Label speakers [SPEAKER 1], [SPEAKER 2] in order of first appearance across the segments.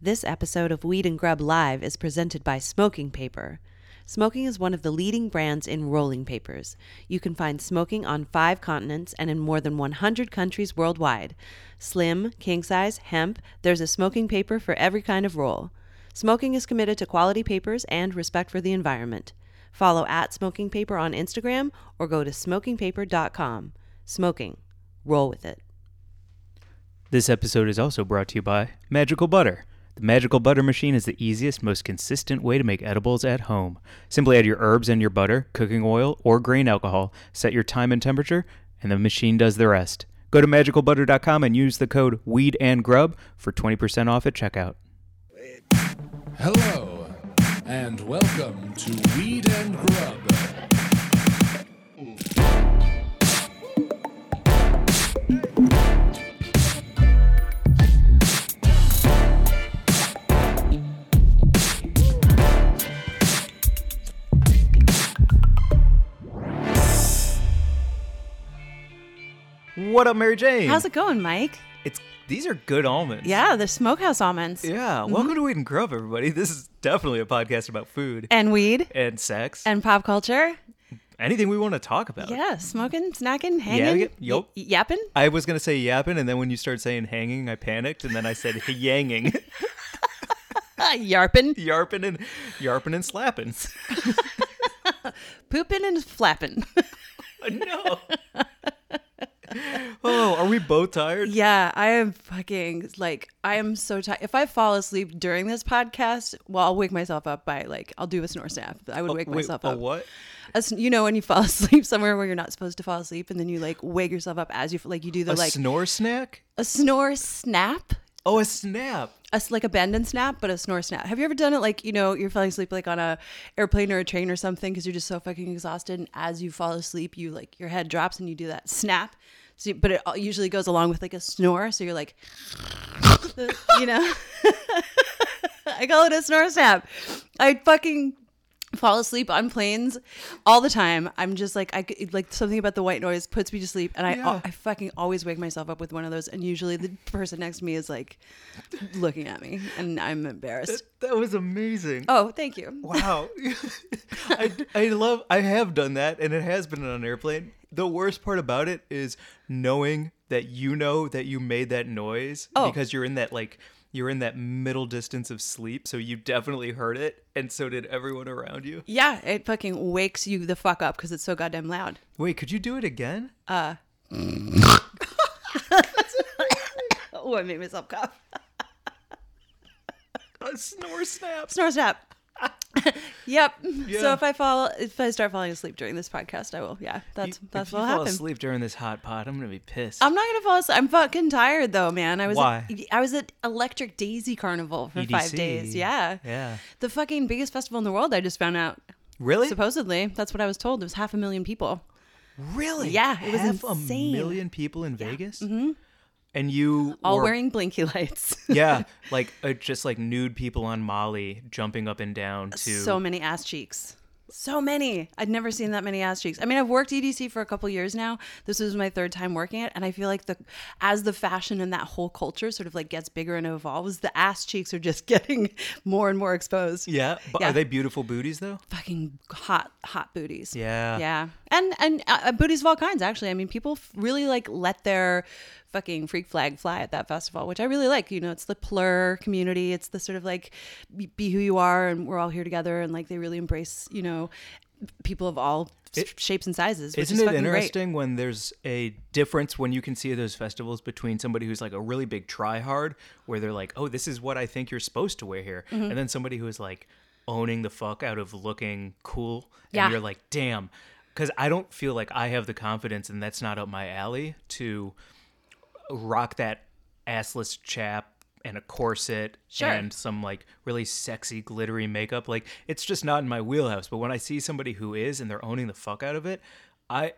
[SPEAKER 1] This episode of Weed and Grub Live is presented by Smoking Paper. Smoking is one of the leading brands in rolling papers. You can find smoking on five continents and in more than 100 countries worldwide. Slim, king size, hemp, there's a smoking paper for every kind of roll. Smoking is committed to quality papers and respect for the environment. Follow at Smoking Paper on Instagram or go to smokingpaper.com. Smoking. Roll with it.
[SPEAKER 2] This episode is also brought to you by Magical Butter. The Magical Butter Machine is the easiest, most consistent way to make edibles at home. Simply add your herbs and your butter, cooking oil, or grain alcohol, set your time and temperature, and the machine does the rest. Go to magicalbutter.com and use the code WEED and GRUB for 20% off at checkout.
[SPEAKER 3] Hello, and welcome to Weed and Grub.
[SPEAKER 2] What up, Mary Jane?
[SPEAKER 1] How's it going, Mike?
[SPEAKER 2] It's these are good almonds.
[SPEAKER 1] Yeah, the smokehouse almonds.
[SPEAKER 2] Yeah. Mm-hmm. Welcome to Weed and Grub, everybody. This is definitely a podcast about food
[SPEAKER 1] And weed.
[SPEAKER 2] and sex.
[SPEAKER 1] And pop culture.
[SPEAKER 2] Anything we want to talk about.
[SPEAKER 1] Yeah, smoking, snacking, hanging.
[SPEAKER 2] Yeah, yup.
[SPEAKER 1] y- yapping.
[SPEAKER 2] I was gonna say yapping, and then when you started saying hanging, I panicked, and then I said yanging,
[SPEAKER 1] yarping.
[SPEAKER 2] yarping, and yarping and slapping.
[SPEAKER 1] Pooping and flapping.
[SPEAKER 2] no. oh, are we both tired?
[SPEAKER 1] yeah, I am fucking like, I am so tired. If I fall asleep during this podcast, well, I'll wake myself up by like, I'll do a snore snap. I would oh, wake
[SPEAKER 2] Wait,
[SPEAKER 1] myself up.
[SPEAKER 2] what?
[SPEAKER 1] As, you know, when you fall asleep somewhere where you're not supposed to fall asleep and then you like wake yourself up as you, like, you do the
[SPEAKER 2] A
[SPEAKER 1] like
[SPEAKER 2] snore snack?
[SPEAKER 1] a snore snap.
[SPEAKER 2] Oh, a snap.
[SPEAKER 1] A, like a bend and snap, but a snore snap. Have you ever done it like you know you're falling asleep like on a airplane or a train or something because you're just so fucking exhausted, and as you fall asleep, you like your head drops and you do that snap. So, but it uh, usually goes along with like a snore, so you're like, you know. I call it a snore snap. I fucking fall asleep on planes all the time. I'm just like I like something about the white noise puts me to sleep, and I
[SPEAKER 2] Yeah.
[SPEAKER 1] I fucking always wake myself up with one of those. And usually the person next to me is like looking at me, and I'm embarrassed.
[SPEAKER 2] That was amazing.
[SPEAKER 1] Oh, thank you.
[SPEAKER 2] Wow. I, I love, I have done that and it has been on an airplane. The worst part about it is knowing that you know that you made that noise
[SPEAKER 1] Oh.
[SPEAKER 2] because you're in that like, you're in that middle distance of sleep. So you definitely heard it. And so did everyone around you.
[SPEAKER 1] Yeah, it fucking wakes you the fuck up because it's so goddamn loud.
[SPEAKER 2] Wait, could you do it again? Uh.
[SPEAKER 1] oh, I made myself cough.
[SPEAKER 2] A snore snap.
[SPEAKER 1] Snore snap. Yep. So if I fall, if I start falling asleep during this podcast, I will. Yeah, that's
[SPEAKER 2] You-
[SPEAKER 1] that's
[SPEAKER 2] if you
[SPEAKER 1] what
[SPEAKER 2] fall
[SPEAKER 1] happened.
[SPEAKER 2] asleep during this hot pot, I'm gonna be pissed.
[SPEAKER 1] I'm not gonna fall asleep. I'm fucking tired though, man. I was
[SPEAKER 2] Why?
[SPEAKER 1] At, I was at Electric Daisy Carnival for five days. Yeah.
[SPEAKER 2] Yeah.
[SPEAKER 1] The fucking biggest festival in the world. I just found out.
[SPEAKER 2] Really?
[SPEAKER 1] Supposedly, that's what I was told. It was half a million people.
[SPEAKER 2] really?
[SPEAKER 1] Yeah, it was
[SPEAKER 2] Half
[SPEAKER 1] insane.
[SPEAKER 2] a million people in Vegas. Mm-hmm. And you
[SPEAKER 1] All
[SPEAKER 2] were-
[SPEAKER 1] wearing blinky lights.
[SPEAKER 2] yeah, like uh, just like nude people on Molly jumping up and down to.
[SPEAKER 1] so many ass cheeks. So many. I'd never seen that many ass cheeks. I mean, I've worked EDC for a couple years now. This was my third time working it, and I feel like the as the fashion and that whole culture sort of like gets bigger and evolves, the ass cheeks are just getting more and more exposed.
[SPEAKER 2] yeah, but
[SPEAKER 1] Yeah.
[SPEAKER 2] are they beautiful booties though?
[SPEAKER 1] Fucking hot, hot booties.
[SPEAKER 2] Yeah.
[SPEAKER 1] Yeah, and and uh, booties of all kinds. Actually, I mean, people f- really like let their fucking freak flag fly at that festival, which I really like. You know, it's the plur community. It's the sort of like be- who you are, and we're all here together, and like they really embrace you know people of all
[SPEAKER 2] It-
[SPEAKER 1] shapes and sizes. Which
[SPEAKER 2] Isn't
[SPEAKER 1] is
[SPEAKER 2] it
[SPEAKER 1] fucking great.
[SPEAKER 2] interesting when there's a difference when you can see those festivals between somebody who's like a really big tryhard, where they're like, "Oh, this is what I think you're supposed to wear here,"
[SPEAKER 1] Mm-hmm.
[SPEAKER 2] and then somebody who is like owning the fuck out of looking cool, and
[SPEAKER 1] Yeah.
[SPEAKER 2] you're like, "Damn," because I don't feel like I have the confidence, and that's not up my alley to rock that assless chap and a corset
[SPEAKER 1] Sure.
[SPEAKER 2] and some like really sexy glittery makeup like it's just not in my wheelhouse but when i see somebody who is and they're owning the fuck out of it i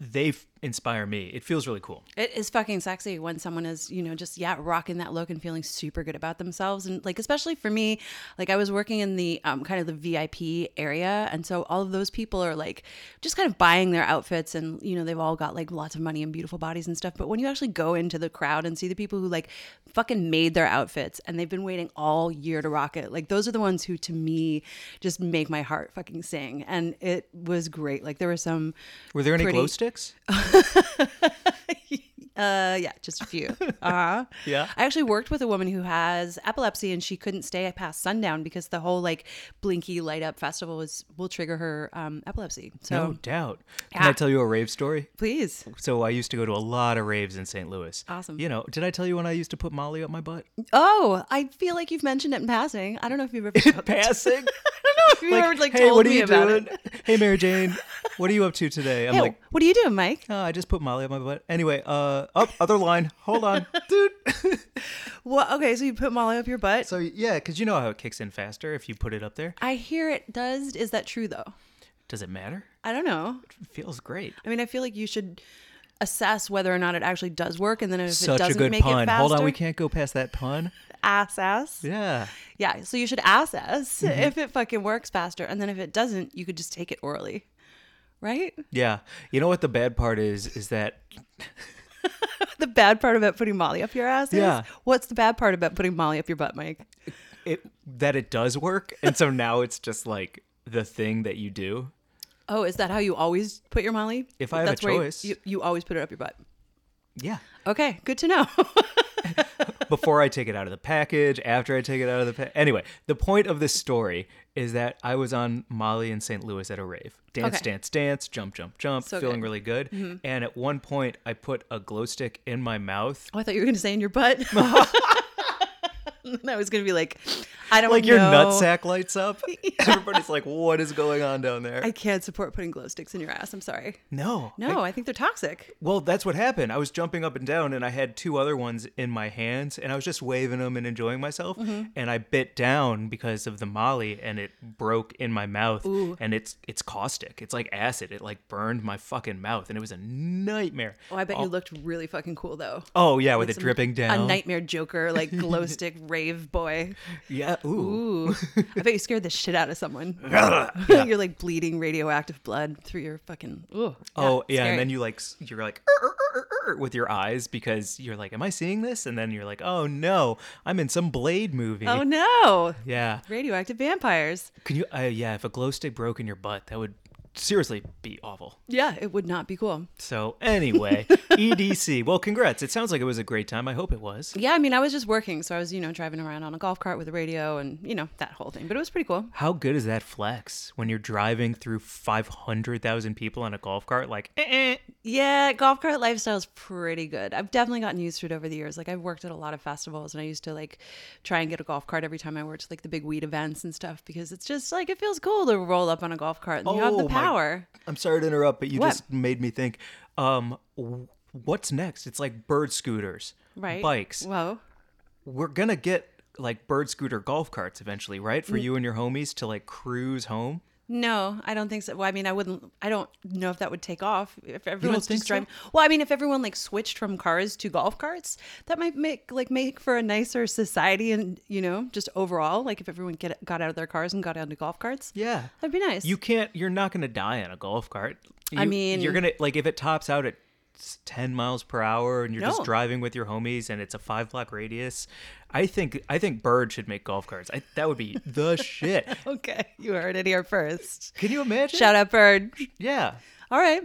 [SPEAKER 2] they inspire me. It feels really cool.
[SPEAKER 1] It is fucking sexy when someone is, you know, just yeah, rocking that look and feeling super good about themselves. And like, especially for me, like I was working in the um, kind of the VIP area, and so all of those people are like just kind of buying their outfits, and you know, they've all got like lots of money and beautiful bodies and stuff. But when you actually go into the crowd and see the people who like fucking made their outfits and they've been waiting all year to rock it, like those are the ones who to me just make my heart fucking sing. And it was great. Like there were some
[SPEAKER 2] Were there any
[SPEAKER 1] Pretty-
[SPEAKER 2] glow sticks? yeah.
[SPEAKER 1] Uh, yeah, just a few. Uh huh.
[SPEAKER 2] Yeah.
[SPEAKER 1] I actually worked with a woman who has epilepsy, and she couldn't stay past sundown because the whole like blinky light up festival was will trigger her um, epilepsy. So
[SPEAKER 2] No doubt. Can I tell you a rave story?
[SPEAKER 1] please,
[SPEAKER 2] So I used to go to a lot of raves in St. Louis.
[SPEAKER 1] Awesome.
[SPEAKER 2] You know, did I tell you when I used to put Molly up my butt?
[SPEAKER 1] oh, I feel like you've mentioned it in passing. I don't know if you've ever told-
[SPEAKER 2] Passing.
[SPEAKER 1] I don't know if you've ever like
[SPEAKER 2] hey,
[SPEAKER 1] told
[SPEAKER 2] what are
[SPEAKER 1] me
[SPEAKER 2] you
[SPEAKER 1] about
[SPEAKER 2] doing?
[SPEAKER 1] it.
[SPEAKER 2] Hey, Mary Jane, what are you up to today? I'm
[SPEAKER 1] Hey,
[SPEAKER 2] like,
[SPEAKER 1] what are you doing, Mike?
[SPEAKER 2] oh, I just put Molly up my butt. Anyway, uh, up other line. Hold on, dude.
[SPEAKER 1] Well, okay, so you put Molly up your butt.
[SPEAKER 2] so yeah, because you know how it kicks in faster if you put it up there.
[SPEAKER 1] I hear it does. Is that true though?
[SPEAKER 2] Does it matter?
[SPEAKER 1] I don't know.
[SPEAKER 2] It feels great.
[SPEAKER 1] I mean, I feel like you should assess whether or not it actually does work, and then if it
[SPEAKER 2] Such a
[SPEAKER 1] doesn't
[SPEAKER 2] good
[SPEAKER 1] make
[SPEAKER 2] pun.
[SPEAKER 1] it faster,
[SPEAKER 2] Hold on, we can't go past that pun.
[SPEAKER 1] ass ass.
[SPEAKER 2] Yeah.
[SPEAKER 1] Yeah, so you should assess
[SPEAKER 2] Mm-hmm.
[SPEAKER 1] if it fucking works faster, and then if it doesn't, you could just take it orally, right?
[SPEAKER 2] Yeah. You know what the bad part is? Is that
[SPEAKER 1] The bad part about putting Molly up your ass is
[SPEAKER 2] Yeah.
[SPEAKER 1] what's the bad part about putting Molly up your butt, Mike?
[SPEAKER 2] it that it does work, and so now it's just like the thing that you do.
[SPEAKER 1] Oh, is that how you always put your Molly?
[SPEAKER 2] If I have a
[SPEAKER 1] That's you-
[SPEAKER 2] choice.
[SPEAKER 1] you, you always put it up your butt.
[SPEAKER 2] Yeah.
[SPEAKER 1] Okay, good to know.
[SPEAKER 2] before I take it out of the package, after I take it out of the package. Anyway, the point of this story is that I was on Molly in St. Louis at a rave. Dance,
[SPEAKER 1] Okay.
[SPEAKER 2] dance, dance, jump, jump, jump,
[SPEAKER 1] So
[SPEAKER 2] feeling
[SPEAKER 1] good. Mm-hmm.
[SPEAKER 2] really good. And at one point, I put a glow stick in my mouth.
[SPEAKER 1] oh, I thought you were going to say in your butt. And I was going to be like, I don't
[SPEAKER 2] Like your
[SPEAKER 1] know.
[SPEAKER 2] nutsack lights up. Everybody's like, what is going on down there?
[SPEAKER 1] I can't support putting glow sticks in your ass. I'm sorry.
[SPEAKER 2] no.
[SPEAKER 1] No, I think they're toxic.
[SPEAKER 2] Well, that's what happened. I was jumping up and down, and I had two other ones in my hands, and I was just waving them and enjoying myself.
[SPEAKER 1] Mm-hmm.
[SPEAKER 2] And I bit down because of the Molly, and it broke in my mouth.
[SPEAKER 1] Ooh.
[SPEAKER 2] And it's it's caustic. It's like acid. It like burned my fucking mouth, and it was a nightmare.
[SPEAKER 1] Oh, I bet you looked really fucking cool though.
[SPEAKER 2] Oh yeah, with
[SPEAKER 1] Like
[SPEAKER 2] it dripping down.
[SPEAKER 1] A nightmare Joker, like glow stick rave boy.
[SPEAKER 2] Yeah. Ooh.
[SPEAKER 1] Ooh, I bet you scared the shit out of someone. You're like bleeding radioactive blood through your fucking. Ooh,
[SPEAKER 2] Oh yeah,
[SPEAKER 1] scary.
[SPEAKER 2] and then you like you're like "Er, er, er, er, er," with your eyes because you're like, am I seeing this? And then you're like, oh no, I'm in some Blade movie.
[SPEAKER 1] Oh no,
[SPEAKER 2] Yeah.
[SPEAKER 1] radioactive vampires.
[SPEAKER 2] Can you? Uh, yeah, if a glow stick broke in your butt, that would seriously be awful.
[SPEAKER 1] Yeah, it would not be cool.
[SPEAKER 2] So anyway, EDC. Well, congrats. It sounds like it was a great time. I hope it was.
[SPEAKER 1] Yeah, I mean, I was just working, so I was, you know, driving around on a golf cart with a radio and, you know, that whole thing. But it was pretty cool.
[SPEAKER 2] How good is that flex when you're driving through 500,000 people on a golf cart? Like, eh, eh.
[SPEAKER 1] Yeah, golf cart lifestyle is pretty good. I've definitely gotten used to it over the years. Like I've worked at a lot of festivals and I used to like try and get a golf cart every time I worked like the big weed events and stuff because it's just like it feels cool to roll up on a golf cart and you have
[SPEAKER 2] Oh,
[SPEAKER 1] the
[SPEAKER 2] I'm sorry to interrupt, but you
[SPEAKER 1] What?
[SPEAKER 2] just made me think. Um, what's next? It's like bird scooters,
[SPEAKER 1] Right.
[SPEAKER 2] Bikes.
[SPEAKER 1] Whoa.
[SPEAKER 2] We're gonna get like bird scooter golf carts eventually, right? For you and your homies to like cruise home.
[SPEAKER 1] No, I don't think so. Well, I mean, I wouldn't. I don't know if that would take off if everyone's just
[SPEAKER 2] so?
[SPEAKER 1] driving. Well, I mean, if everyone like switched from cars to golf carts, that might make like make for a nicer society, and you know, just overall, like if everyone get got out of their cars and got onto golf carts,
[SPEAKER 2] Yeah.
[SPEAKER 1] that'd be nice.
[SPEAKER 2] You can't. You're not gonna die on a golf cart.
[SPEAKER 1] I mean-
[SPEAKER 2] you're gonna like if it tops out at 10 miles per hour and you're just driving with your homies and it's a five block radius. I think I think Bird should make golf carts. I, that would be the shit.
[SPEAKER 1] okay, you heard it here first.
[SPEAKER 2] Can you imagine?
[SPEAKER 1] Shout out, Bird.
[SPEAKER 2] Yeah.
[SPEAKER 1] All right.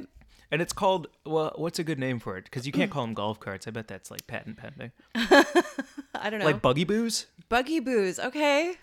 [SPEAKER 2] And it's called well. What's a good name for it? Because you can't call them golf carts. I bet that's like patent pending.
[SPEAKER 1] I don't know.
[SPEAKER 2] Like buggy boos.
[SPEAKER 1] buggy boos. Okay.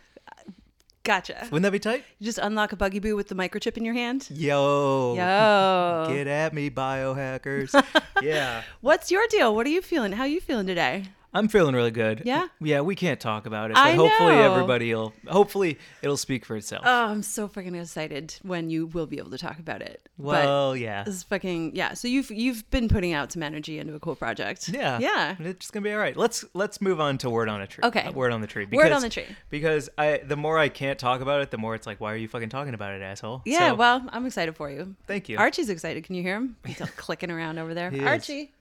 [SPEAKER 1] Gotcha.
[SPEAKER 2] Wouldn't that be tight?
[SPEAKER 1] You just unlock a buggy boo with the microchip in your hand.
[SPEAKER 2] Yo.
[SPEAKER 1] Yo.
[SPEAKER 2] Get at me, biohackers. yeah.
[SPEAKER 1] What's your deal? What are you feeling? How are you feeling today?
[SPEAKER 2] I'm feeling really good.
[SPEAKER 1] Yeah?
[SPEAKER 2] Yeah, we can't talk about it, but
[SPEAKER 1] I
[SPEAKER 2] hopefully
[SPEAKER 1] know.
[SPEAKER 2] everybody will hopefully it'll speak for itself.
[SPEAKER 1] Oh, I'm so freaking excited when you will be able to talk about it. But
[SPEAKER 2] well, yeah.
[SPEAKER 1] this is fucking yeah. So you've you've been putting out some energy into a cool project.
[SPEAKER 2] Yeah.
[SPEAKER 1] Yeah.
[SPEAKER 2] It's gonna be all right. Let's let's move on to word on a tree.
[SPEAKER 1] Okay.
[SPEAKER 2] Word on the tree.
[SPEAKER 1] Word on the tree.
[SPEAKER 2] Because I the more I can't talk about it, the more it's like, why are you fucking talking about it, asshole?
[SPEAKER 1] Yeah,
[SPEAKER 2] So,
[SPEAKER 1] well, I'm excited for you.
[SPEAKER 2] Thank you.
[SPEAKER 1] Archie's excited. Can you hear him? He's all clicking around over there.
[SPEAKER 2] He is.
[SPEAKER 1] Archie.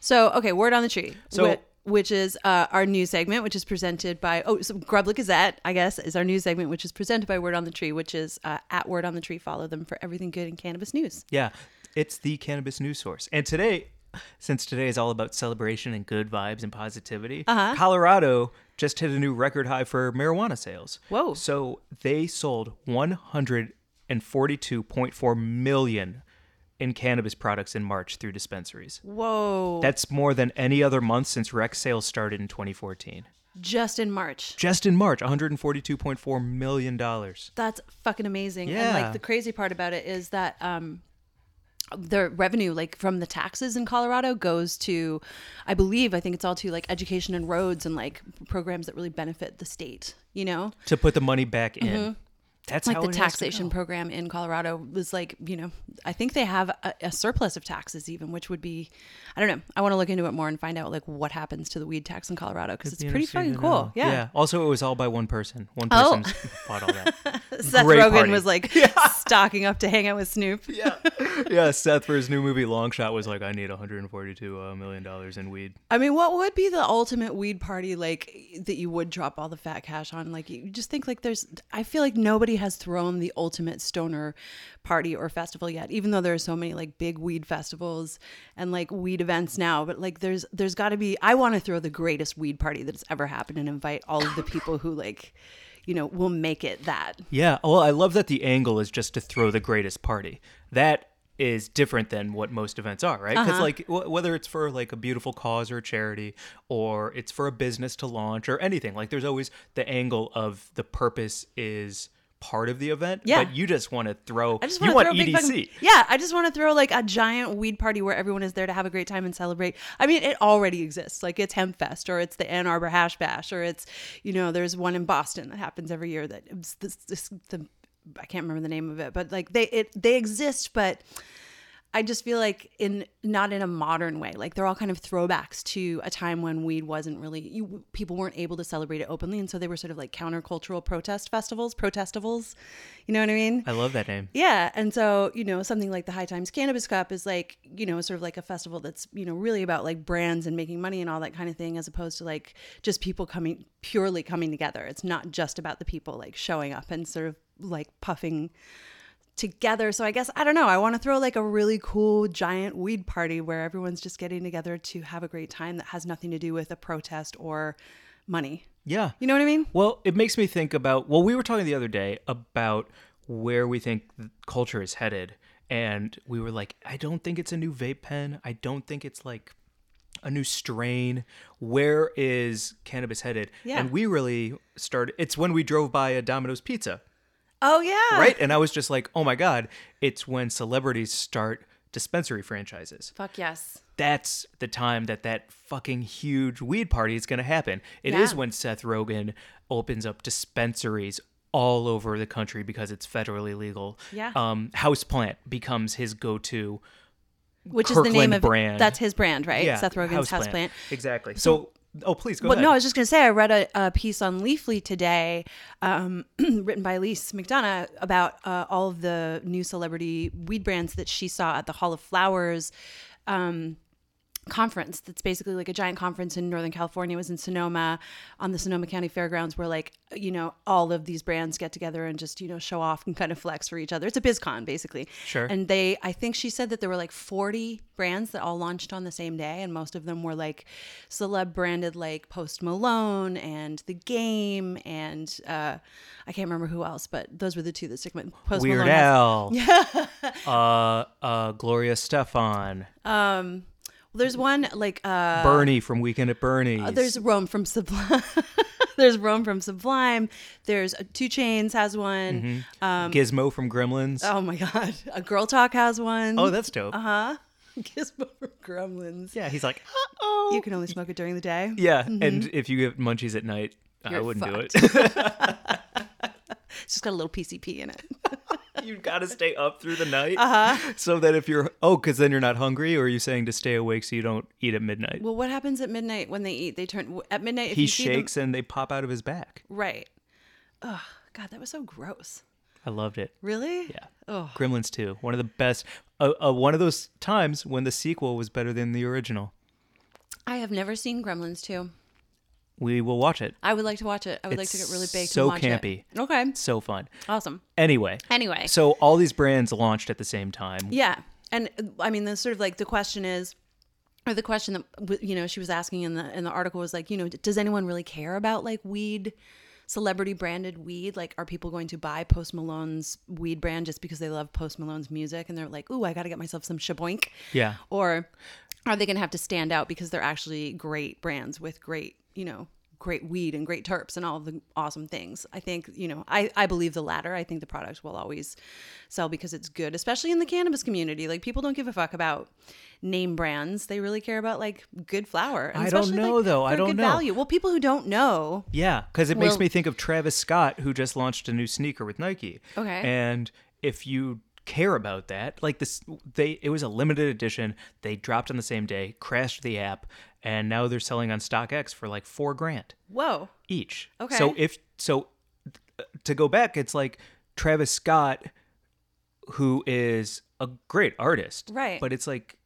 [SPEAKER 1] So, okay, word on the tree.
[SPEAKER 2] So-
[SPEAKER 1] which is uh, our news segment, which is presented by oh, so Grubla Gazette, I guess, is our news segment, which is presented by Word on the Tree, which is uh, at Word on the Tree. Follow them for everything good in cannabis news.
[SPEAKER 2] Yeah. It's the cannabis news source. And today, since today is all about celebration and good vibes and positivity,
[SPEAKER 1] Uh-huh.
[SPEAKER 2] Colorado just hit a new record high for marijuana sales.
[SPEAKER 1] Whoa.
[SPEAKER 2] So they sold 142.4 million in cannabis products in March through dispensaries.
[SPEAKER 1] Whoa!
[SPEAKER 2] That's more than any other month since rec sales started in 2014.
[SPEAKER 1] just in March.
[SPEAKER 2] Just in March, 142.4 million dollars.
[SPEAKER 1] That's fucking amazing.
[SPEAKER 2] Yeah.
[SPEAKER 1] And like the crazy part about it is that um the revenue like from the taxes in Colorado goes to I believe I think it's all to like education and roads and like programs that really benefit the state, you know?
[SPEAKER 2] To put the money back in. That's
[SPEAKER 1] like
[SPEAKER 2] how
[SPEAKER 1] the
[SPEAKER 2] it
[SPEAKER 1] taxation program in Colorado was like, you know, I think they have a, a surplus of taxes even, which would be, I don't know. I want to look into it more and find out like what happens to the weed tax in Colorado because it's
[SPEAKER 2] Be
[SPEAKER 1] pretty fucking cool.
[SPEAKER 2] know.
[SPEAKER 1] Yeah.
[SPEAKER 2] Also, it was all by one person. One person bought all that.
[SPEAKER 1] Seth
[SPEAKER 2] Great
[SPEAKER 1] Rogen
[SPEAKER 2] party.
[SPEAKER 1] was like yeah. stocking up to hang out with Snoop.
[SPEAKER 2] yeah, yeah. Seth for his new movie Long Shot was like, I need 142 uh, million dollars in weed.
[SPEAKER 1] I mean, what would be the ultimate weed party like that you would drop all the fat cash on? Like, you just think like there's, I feel like nobody has thrown the ultimate stoner party or festival yet, even though there are so many like big weed festivals and like weed events now. But like, there's, there's got to be, I want to throw the greatest weed party that's ever happened and invite all of the people who like, you know, will make it that.
[SPEAKER 2] Yeah. Well, I love that the angle is just to throw the greatest party. That is different than what most events are, right? Because uh-huh. like w- whether it's for like a beautiful cause or a charity, or it's for a business to launch or anything, like there's always the angle of the purpose is part of the event.
[SPEAKER 1] Yeah.
[SPEAKER 2] But you just want to throw.
[SPEAKER 1] I just
[SPEAKER 2] you
[SPEAKER 1] want to
[SPEAKER 2] want
[SPEAKER 1] throw a big
[SPEAKER 2] EDC.
[SPEAKER 1] fucking- yeah, I just want to throw like a giant weed party where everyone is there to have a great time and celebrate. I mean, it already exists. Like it's Hemp Fest or it's the Ann Arbor Hash Bash or it's you know there's one in Boston that happens every year that it's this, this the I can't remember the name of it, but like they it they exist, but I just feel like in not in a modern way. Like they're all kind of throwbacks to a time when weed wasn't really you, people weren't able to celebrate it openly, and so they were sort of like countercultural protest festivals, protestivals. You know what I mean?
[SPEAKER 2] I love that name.
[SPEAKER 1] Yeah, and so you know something like the High Times Cannabis Cup is like you know sort of like a festival that's you know really about like brands and making money and all that kind of thing, as opposed to like just people coming purely coming together. It's not just about the people like showing up and sort of like puffing together. So I guess I don't know. I want to throw like a really cool giant weed party where everyone's just getting together to have a great time that has nothing to do with a protest or money.
[SPEAKER 2] Yeah.
[SPEAKER 1] You know what I mean?
[SPEAKER 2] Well, it makes me think about. Well, we were talking the other day about where we think culture is headed, and we were like, I don't think it's a new vape pen. I don't think it's like a new strain. Where is cannabis headed?
[SPEAKER 1] Yeah.
[SPEAKER 2] And we really started. It's when we drove by a Domino's Pizza,
[SPEAKER 1] Oh yeah.
[SPEAKER 2] right? And I was just like, oh my god! It's when celebrities start dispensary franchises
[SPEAKER 1] Fuck yes.
[SPEAKER 2] that's the time that that fucking huge weed party is going to happen. It is
[SPEAKER 1] Yeah.
[SPEAKER 2] when Seth Rogen opens up dispensaries all over the country because it's federally legal.
[SPEAKER 1] Yeah.
[SPEAKER 2] Um, Houseplant becomes his go-to.
[SPEAKER 1] Which is the name
[SPEAKER 2] Kirkland
[SPEAKER 1] of
[SPEAKER 2] brand.
[SPEAKER 1] That's his brand, right?
[SPEAKER 2] Yeah,
[SPEAKER 1] Seth Rogen's houseplant.
[SPEAKER 2] Exactly. So, oh, please go
[SPEAKER 1] Well,
[SPEAKER 2] ahead.
[SPEAKER 1] no, I was just going to say, I read a, a piece on Leafly today, um, written by Elise McDonough, about uh, all of the new celebrity weed brands that she saw at the Hall of Flowers um, conference. That's basically like a giant conference in Northern California. It was in Sonoma on the Sonoma County Fairgrounds, where like you know all of these brands get together and just you know show off and kind of flex for each other. It's a BizCon basically.
[SPEAKER 2] Sure.
[SPEAKER 1] And they, I think she said that there were like 40 brands that all launched on the same day, and most of them were like celeb branded, like Post Malone and The Game, and uh, I can't remember who else, but those were the two that stick with Post
[SPEAKER 2] Weird
[SPEAKER 1] Malone. has-
[SPEAKER 2] Al. uh, uh, Gloria Stefan.
[SPEAKER 1] Well, there's one like uh,
[SPEAKER 2] Bernie from Weekend at Bernie's.
[SPEAKER 1] there's Rome from Sublime. there's Rome from Sublime. There's uh, 2 Chainz has one.
[SPEAKER 2] Gizmo from Gremlins.
[SPEAKER 1] Oh my god, a Girl Talk has one.
[SPEAKER 2] oh, that's dope.
[SPEAKER 1] uh huh. Gizmo from Gremlins.
[SPEAKER 2] Yeah, he's like, oh.
[SPEAKER 1] You can only smoke it during the day.
[SPEAKER 2] Yeah, and if you get munchies at night, I
[SPEAKER 1] You're
[SPEAKER 2] wouldn't do it.
[SPEAKER 1] It's just got a little PCP in it.
[SPEAKER 2] You got to stay up through the night. Uh-huh. So that if you're, oh, because then you're not hungry, or are you saying to stay awake so you don't eat at midnight?
[SPEAKER 1] well, what happens at midnight when they eat? They turn at midnight. If
[SPEAKER 2] he
[SPEAKER 1] feed them-
[SPEAKER 2] shakes and they pop out of his back.
[SPEAKER 1] right. Oh God, that was so gross.
[SPEAKER 2] I loved it.
[SPEAKER 1] Really?
[SPEAKER 2] Yeah.
[SPEAKER 1] Oh.
[SPEAKER 2] Gremlins 2, one of the best. Uh, uh, one of those times when the sequel was better than the original.
[SPEAKER 1] I have never seen Gremlins 2.
[SPEAKER 2] We will watch it.
[SPEAKER 1] I would like to watch it. I would like to get really baked
[SPEAKER 2] so
[SPEAKER 1] and watch
[SPEAKER 2] campy.
[SPEAKER 1] it. Okay.
[SPEAKER 2] So fun.
[SPEAKER 1] Awesome.
[SPEAKER 2] Anyway.
[SPEAKER 1] Anyway.
[SPEAKER 2] So all these brands launched at the same time.
[SPEAKER 1] Yeah. And I mean, the sort of like the question is, or the question that you know she was asking in the in the article was like, you know, does anyone really care about like weed, celebrity branded weed? Like, are people going to buy Post Malone's weed brand just because they love Post Malone's music and they're like, ooh, I got to get myself some shaboink?
[SPEAKER 2] Yeah.
[SPEAKER 1] Or are they going to have to stand out because they're actually great brands with great, you know, great weed and great terps and all the awesome things? I think, you know, I, I believe the latter. I think the product will always sell because it's good, especially in the cannabis community. Like people don't give a fuck about name brands. They really care about like good flour. And
[SPEAKER 2] I don't know,
[SPEAKER 1] like,
[SPEAKER 2] though. I don't
[SPEAKER 1] good
[SPEAKER 2] know.
[SPEAKER 1] Value. Well, people who don't know,
[SPEAKER 2] Yeah, because it makes me think of Travis Scott, who just launched a new sneaker with Nike.
[SPEAKER 1] Okay.
[SPEAKER 2] And if you care about that, like this, they it was a limited edition. They dropped on the same day, crashed the app, and now they're selling on StockX for like four grand
[SPEAKER 1] whoa,
[SPEAKER 2] each.
[SPEAKER 1] Okay.
[SPEAKER 2] So if so, uh, to go back, it's like Travis Scott, who is a great artist,
[SPEAKER 1] Right.
[SPEAKER 2] But it's like,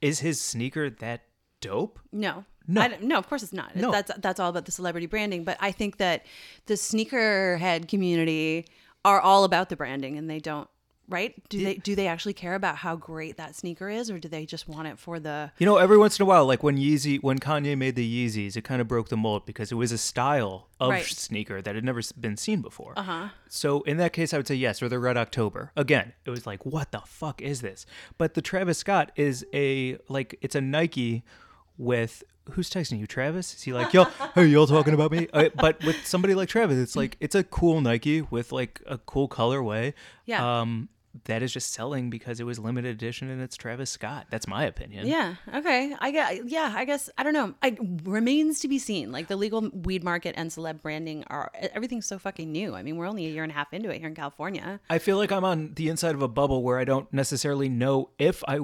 [SPEAKER 2] is his sneaker that dope?
[SPEAKER 1] No.
[SPEAKER 2] No.
[SPEAKER 1] I no, of course it's not.
[SPEAKER 2] No.
[SPEAKER 1] That's that's all about the celebrity branding. But I think that the sneakerhead community are all about the branding, and they don't. Right? Do they do they actually care about how great that sneaker is, or do they just want it for the?
[SPEAKER 2] You know, every once in a while, like when Yeezy, when Kanye made the Yeezys, it kind of broke the mold because it was a style of
[SPEAKER 1] Right.
[SPEAKER 2] sneaker that had never been seen before. Uh huh. So in that case, I would say yes, or the Red October. Again, it was like, what the fuck is this? But the Travis Scott is a like, it's a Nike with. Who's texting you, Travis? Is he like, yo, hey, y'all talking about me? Uh, but with somebody like Travis, it's like, it's a cool Nike with like a cool colorway.
[SPEAKER 1] Yeah.
[SPEAKER 2] Um, that is just selling because it was limited edition and it's Travis Scott. That's my opinion.
[SPEAKER 1] Yeah. Okay. I get. Yeah. I guess I don't know. I remains to be seen. Like the legal weed market and celeb branding are everything's so fucking new. I mean, we're only a year and a half into it here in California.
[SPEAKER 2] I feel like I'm on the inside of a bubble where I don't necessarily know if I,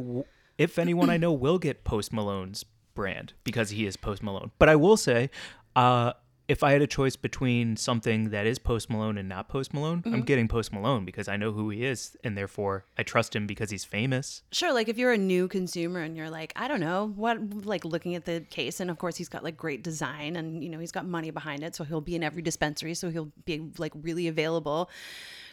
[SPEAKER 2] if anyone I know will get Post Malone's brand because he is Post Malone. But I will say, uh, if I had a choice between something that is Post Malone and not Post Malone, I'm mm-hmm. getting Post Malone because I know who he is and therefore I trust him because he's famous.
[SPEAKER 1] Sure, like if you're a new consumer and you're like, I don't know, what like looking at the case and of course he's got like great design and you know, he's got money behind it, so he'll be in every dispensary, so he'll be like really available.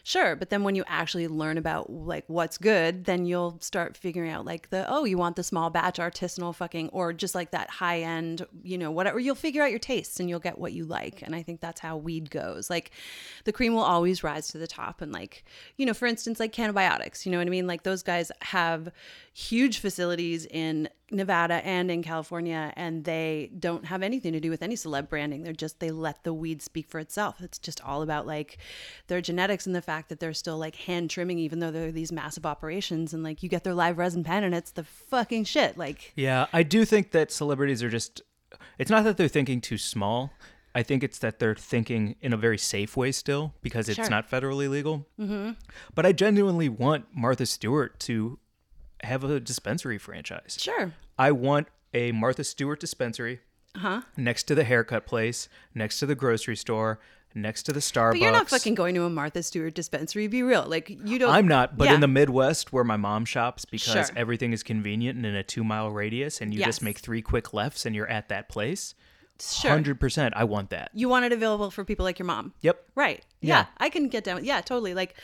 [SPEAKER 1] Sure, but then when you actually learn about like what's good, then you'll start figuring out like the oh, you want the small batch artisanal fucking or just like that high end, you know, whatever. You'll figure out your tastes and you'll get what you like. And I think that's how weed goes. Like the cream will always rise to the top and like, you know, for instance, like Cannabiotix, you know what I mean? Like those guys have huge facilities in Nevada and in California and they don't have anything to do with any celeb branding. They're just they let the weed speak for itself. It's just all about like their genetics and the fact that they're still like hand trimming even though they're these massive operations and like you get their live resin pen and it's the fucking shit. Like
[SPEAKER 2] Yeah, I do think that celebrities are just. It's not that they're thinking too small. I think it's that they're thinking in a very safe way still because it's
[SPEAKER 1] Sure.
[SPEAKER 2] not federally legal. Mm-hmm. But I genuinely want Martha Stewart to have a dispensary franchise.
[SPEAKER 1] sure.
[SPEAKER 2] I want a Martha Stewart dispensary
[SPEAKER 1] Uh-huh.
[SPEAKER 2] next to the haircut place, next to the grocery store, next to the Starbucks.
[SPEAKER 1] But you're not fucking going to a Martha Stewart dispensary. Be real. Like you don't
[SPEAKER 2] I'm not, but
[SPEAKER 1] Yeah.
[SPEAKER 2] in the Midwest where my mom shops because
[SPEAKER 1] Sure.
[SPEAKER 2] everything is convenient and in a two mile radius, and you
[SPEAKER 1] Yes.
[SPEAKER 2] just make three quick lefts and you're at that place.
[SPEAKER 1] Sure.
[SPEAKER 2] Hundred percent, I want that.
[SPEAKER 1] you want it available for people like your mom.
[SPEAKER 2] Yep.
[SPEAKER 1] Right.
[SPEAKER 2] Yeah.
[SPEAKER 1] Yeah. I can get down. Yeah, totally. Like,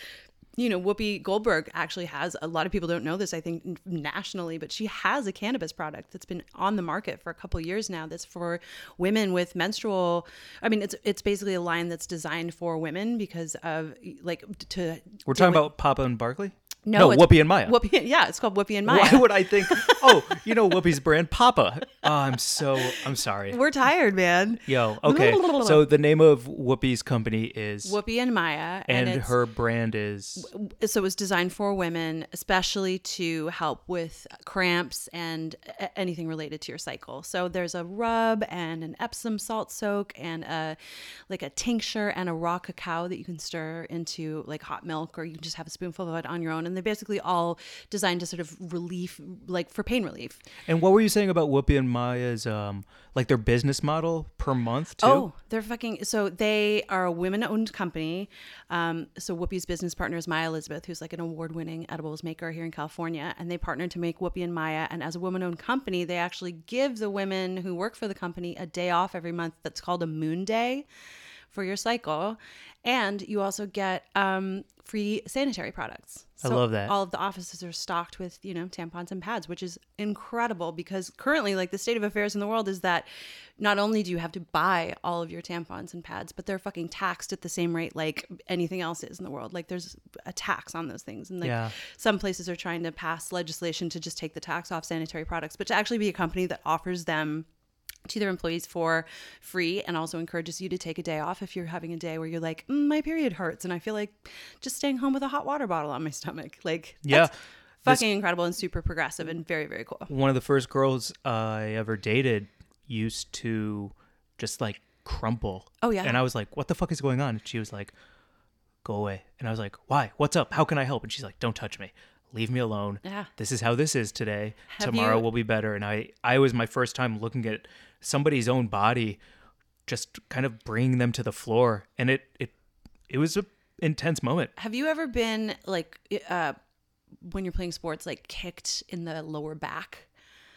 [SPEAKER 1] you know, Whoopi Goldberg actually has a lot of people don't know this, I think, nationally, but she has a cannabis product that's been on the market for a couple years now that's for women with menstrual I mean, it's it's basically a line that's designed for women because of like to
[SPEAKER 2] We're talking
[SPEAKER 1] with-
[SPEAKER 2] about Papa and Barkley. No,
[SPEAKER 1] it's
[SPEAKER 2] Whoopi and Maya.
[SPEAKER 1] Whoopi, yeah, it's called Whoopi and Maya.
[SPEAKER 2] Why would I think? Oh, you know Whoopi's brand, Papa. Oh, I'm so I'm sorry.
[SPEAKER 1] We're tired, man.
[SPEAKER 2] Yo, okay. So the name of Whoopi's company is,
[SPEAKER 1] Whoopi and Maya,
[SPEAKER 2] and,
[SPEAKER 1] it's,
[SPEAKER 2] her brand is.
[SPEAKER 1] so it was designed for women, especially to help with cramps and anything related to your cycle. So there's a rub and an Epsom salt soak and a like a tincture and a raw cacao that you can stir into like hot milk, or you can just have a spoonful of it on your own. And they're basically all designed to sort of relief, like for pain relief.
[SPEAKER 2] And what were you saying about Whoopi and Maya's um like their business model per month too?
[SPEAKER 1] Oh, they're fucking. So they are a women-owned company. Um, so Whoopi's business partner is Maya Elizabeth, who's like an award-winning edibles maker here in California, and they partnered to make Whoopi and Maya. And as a woman-owned company, they actually give the women who work for the company a day off every month. That's called a Moon Day for your cycle, and you also get um, free sanitary products.
[SPEAKER 2] I love that.
[SPEAKER 1] All of the offices are stocked with, you know, tampons and pads, which is incredible because currently, like, the state of affairs in the world is that not only do you have to buy all of your tampons and pads, but they're fucking taxed at the same rate like anything else is in the world. Like, there's a tax on those things. And, like,
[SPEAKER 2] Yeah.
[SPEAKER 1] some places are trying to pass legislation to just take the tax off sanitary products, but to actually be a company that offers them to their employees for free and also encourages you to take a day off if you're having a day where you're like, mm, my period hurts and I feel like just staying home with a hot water bottle on my stomach. Like,
[SPEAKER 2] Yeah.
[SPEAKER 1] that's fucking incredible and super progressive and very, very cool.
[SPEAKER 2] One of the first girls I ever dated used to just like crumple.
[SPEAKER 1] Oh, yeah.
[SPEAKER 2] And I was like, "What the fuck is going on?" And she was like, "Go away." And I was like, "Why? What's up? How can I help?" And she's like, "Don't touch me. Leave me alone.
[SPEAKER 1] Yeah.
[SPEAKER 2] This is how this is today.
[SPEAKER 1] Have
[SPEAKER 2] Tomorrow
[SPEAKER 1] you-
[SPEAKER 2] will be better." And I I was my first time looking at somebody's own body just kind of bringing them to the floor and it it it was a intense moment.
[SPEAKER 1] Have you ever been like, uh, when you're playing sports, like kicked in the lower back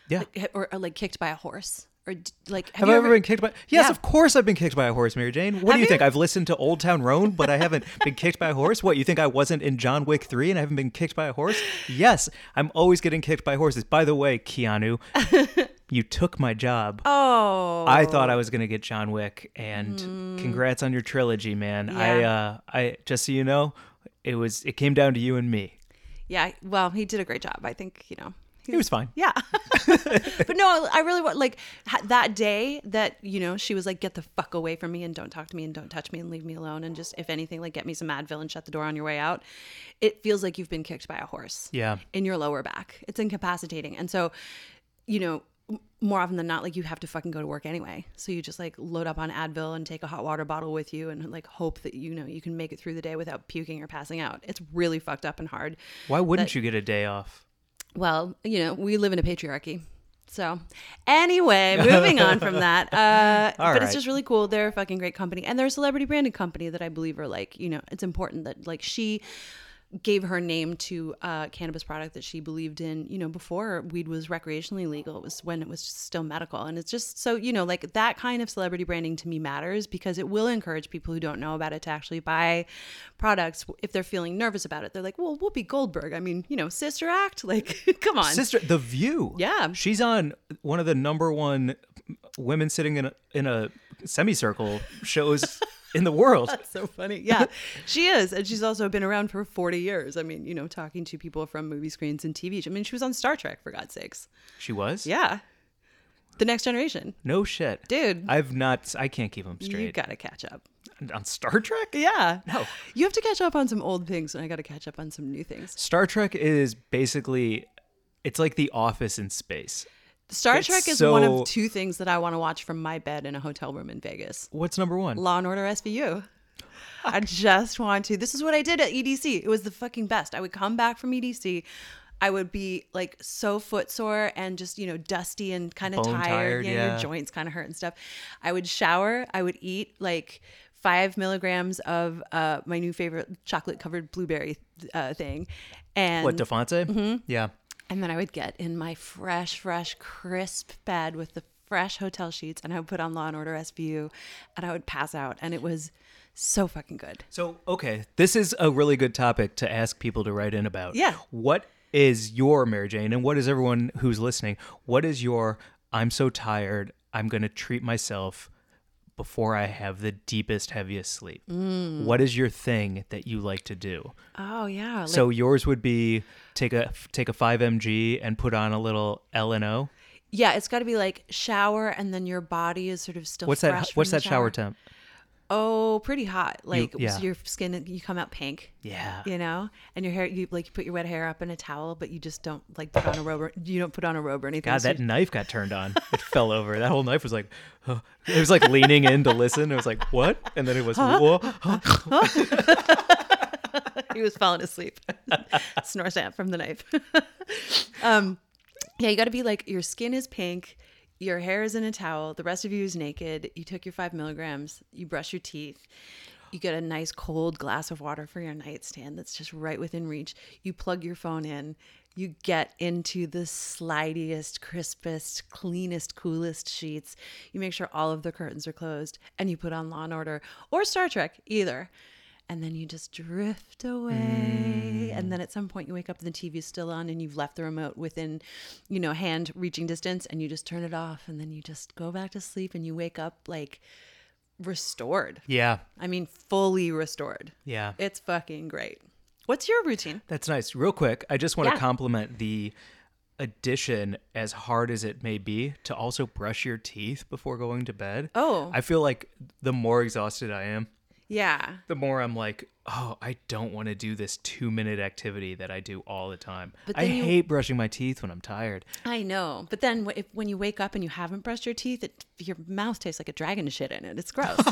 [SPEAKER 2] Yeah.
[SPEAKER 1] Like, or, or like kicked by a horse? Or like,
[SPEAKER 2] Have,
[SPEAKER 1] you
[SPEAKER 2] I ever been kicked by? Yes,
[SPEAKER 1] Yeah.
[SPEAKER 2] of course I've been kicked by a horse, Mary Jane. What do you,
[SPEAKER 1] you?
[SPEAKER 2] think? I've listened to Old Town Road, but I haven't been kicked by a horse. What you think I wasn't in John Wick three and I haven't been kicked by a horse? Yes, I'm always getting kicked by horses. By the way, Keanu, you took my job.
[SPEAKER 1] Oh.
[SPEAKER 2] I thought I was gonna get John Wick, and congrats on your trilogy, man. I,
[SPEAKER 1] Yeah.
[SPEAKER 2] uh, I just so you know, it was it came down to you and me.
[SPEAKER 1] Yeah. Well, he did a great job. I think, you know.
[SPEAKER 2] It was fine.
[SPEAKER 1] Yeah. but no, I really want like ha- that day that, you know, she was like, get the fuck away from me and don't talk to me and don't touch me and leave me alone. And just, if anything, like get me some Advil and shut the door on your way out. It feels like you've been kicked by a horse
[SPEAKER 2] Yeah.
[SPEAKER 1] in your lower back. It's incapacitating. And so, you know, m- more often than not, like you have to fucking go to work anyway. So you just like load up on Advil and take a hot water bottle with you and like hope that, you know, you can make it through the day without puking or passing out. It's really fucked up and hard.
[SPEAKER 2] Why wouldn't
[SPEAKER 1] That-
[SPEAKER 2] you get a day off?
[SPEAKER 1] Well, you know, we live in a patriarchy. So, anyway, moving on from that. Uh, but
[SPEAKER 2] right.
[SPEAKER 1] it's just really cool. They're a fucking great company. And they're a celebrity branded company that I believe are like, you know, it's important that like she gave her name to a cannabis product that she believed in, you know, before weed was recreationally legal. It was when it was still medical. And it's just so, you know, like that kind of celebrity branding to me matters because it will encourage people who don't know about it to actually buy products if they're feeling nervous about it. They're like, well, Whoopi Goldberg, I mean, you know, Sister Act, like, come on.
[SPEAKER 2] Sister, The View.
[SPEAKER 1] Yeah.
[SPEAKER 2] she's on one of the number one women sitting in a in a semicircle shows in the world.
[SPEAKER 1] so funny. Yeah, she is. And she's also been around for 40 years. I mean, you know, talking to people from movie screens and TV. I mean, she was on Star Trek, for God's sakes.
[SPEAKER 2] She was.
[SPEAKER 1] Yeah. The Next Generation.
[SPEAKER 2] No shit,
[SPEAKER 1] Dude,
[SPEAKER 2] I've not. I can't keep them straight.
[SPEAKER 1] you
[SPEAKER 2] straight.
[SPEAKER 1] got to catch up.
[SPEAKER 2] on Star Trek.
[SPEAKER 1] Yeah.
[SPEAKER 2] No.
[SPEAKER 1] You have to catch up on some old things, and I got to catch up on some new things.
[SPEAKER 2] Star Trek is basically, it's like The Office in space.
[SPEAKER 1] Star
[SPEAKER 2] It's
[SPEAKER 1] Trek is one of two things that I want to watch from my bed in a hotel room in Vegas.
[SPEAKER 2] What's number one?
[SPEAKER 1] Law and Order SVU. I just want to. This is what I did at EDC. It was the fucking best. I would come back from EDC. I would be like so footsore and just, you know, dusty and kind of tired.
[SPEAKER 2] tired,
[SPEAKER 1] know,
[SPEAKER 2] yeah.
[SPEAKER 1] your joints kind of hurt and stuff. I would shower. I would eat like five milligrams of uh, my new favorite chocolate covered blueberry uh, thing. And
[SPEAKER 2] what Defonte?
[SPEAKER 1] Mm-hmm.
[SPEAKER 2] Yeah.
[SPEAKER 1] And then I would get in my fresh, fresh, crisp bed with the fresh hotel sheets and I would put on Law and Order SVU and I would pass out. And it was so fucking good.
[SPEAKER 2] So, okay, this is a really good topic to ask people to write in about.
[SPEAKER 1] Yeah.
[SPEAKER 2] What is your Mary Jane, and what is everyone who's listening? What is your I'm so tired, I'm going to treat myself before I have the deepest, heaviest sleep.
[SPEAKER 1] Mm.
[SPEAKER 2] What is your thing that you like to do?
[SPEAKER 1] Oh yeah. Like,
[SPEAKER 2] so yours would be take a take a 5mg and put on a little L&O.
[SPEAKER 1] yeah, it's got to be like shower, and then your body is sort of still.
[SPEAKER 2] What's that what's that
[SPEAKER 1] the
[SPEAKER 2] shower temp?
[SPEAKER 1] Oh, pretty hot. Like
[SPEAKER 2] yeah.
[SPEAKER 1] so your skin, you come out pink.
[SPEAKER 2] Yeah.
[SPEAKER 1] You know, and your hair, you like you put your wet hair up in a towel, but you just don't like put on a robe. Or, you don't put on a robe or anything.
[SPEAKER 2] God,
[SPEAKER 1] so
[SPEAKER 2] that
[SPEAKER 1] you-
[SPEAKER 2] knife got turned on. It fell over. That whole knife was like, it was like leaning in to listen. It was like, what? And then it was, whoa.
[SPEAKER 1] he was falling asleep. Snore snap from the knife. um, yeah, you got to be like your skin is pink, your hair is in a towel, the rest of you is naked. You took your five milligrams, you brush your teeth. You get a nice cold glass of water for your nightstand that's just right within reach. You plug your phone in. You get into the slidiest, crispest, cleanest, coolest sheets. You make sure all of the curtains are closed and you put on Law and Order or Star Trek, either and then you just drift away and mm. then at some point you wake up and the tv's still on and you've left the remote within you know hand reaching distance and you just turn it off and then you just go back to sleep and you wake up like restored
[SPEAKER 2] Yeah.
[SPEAKER 1] i mean fully restored
[SPEAKER 2] Yeah.
[SPEAKER 1] it's fucking great what's your routine
[SPEAKER 2] That's nice. Real quick, I just want
[SPEAKER 1] Yeah.
[SPEAKER 2] to compliment the addition, as hard as it may be, to also brush your teeth before going to bed.
[SPEAKER 1] Oh.
[SPEAKER 2] I feel like the more exhausted I am,
[SPEAKER 1] yeah
[SPEAKER 2] the more I'm like, oh, I don't want to do this two minute activity that I do all the time.
[SPEAKER 1] But
[SPEAKER 2] I
[SPEAKER 1] you-
[SPEAKER 2] hate brushing my teeth when I'm tired.
[SPEAKER 1] i know but then if, when you wake up and you haven't brushed your teeth it, your mouth tastes like a dragon shit in it it's gross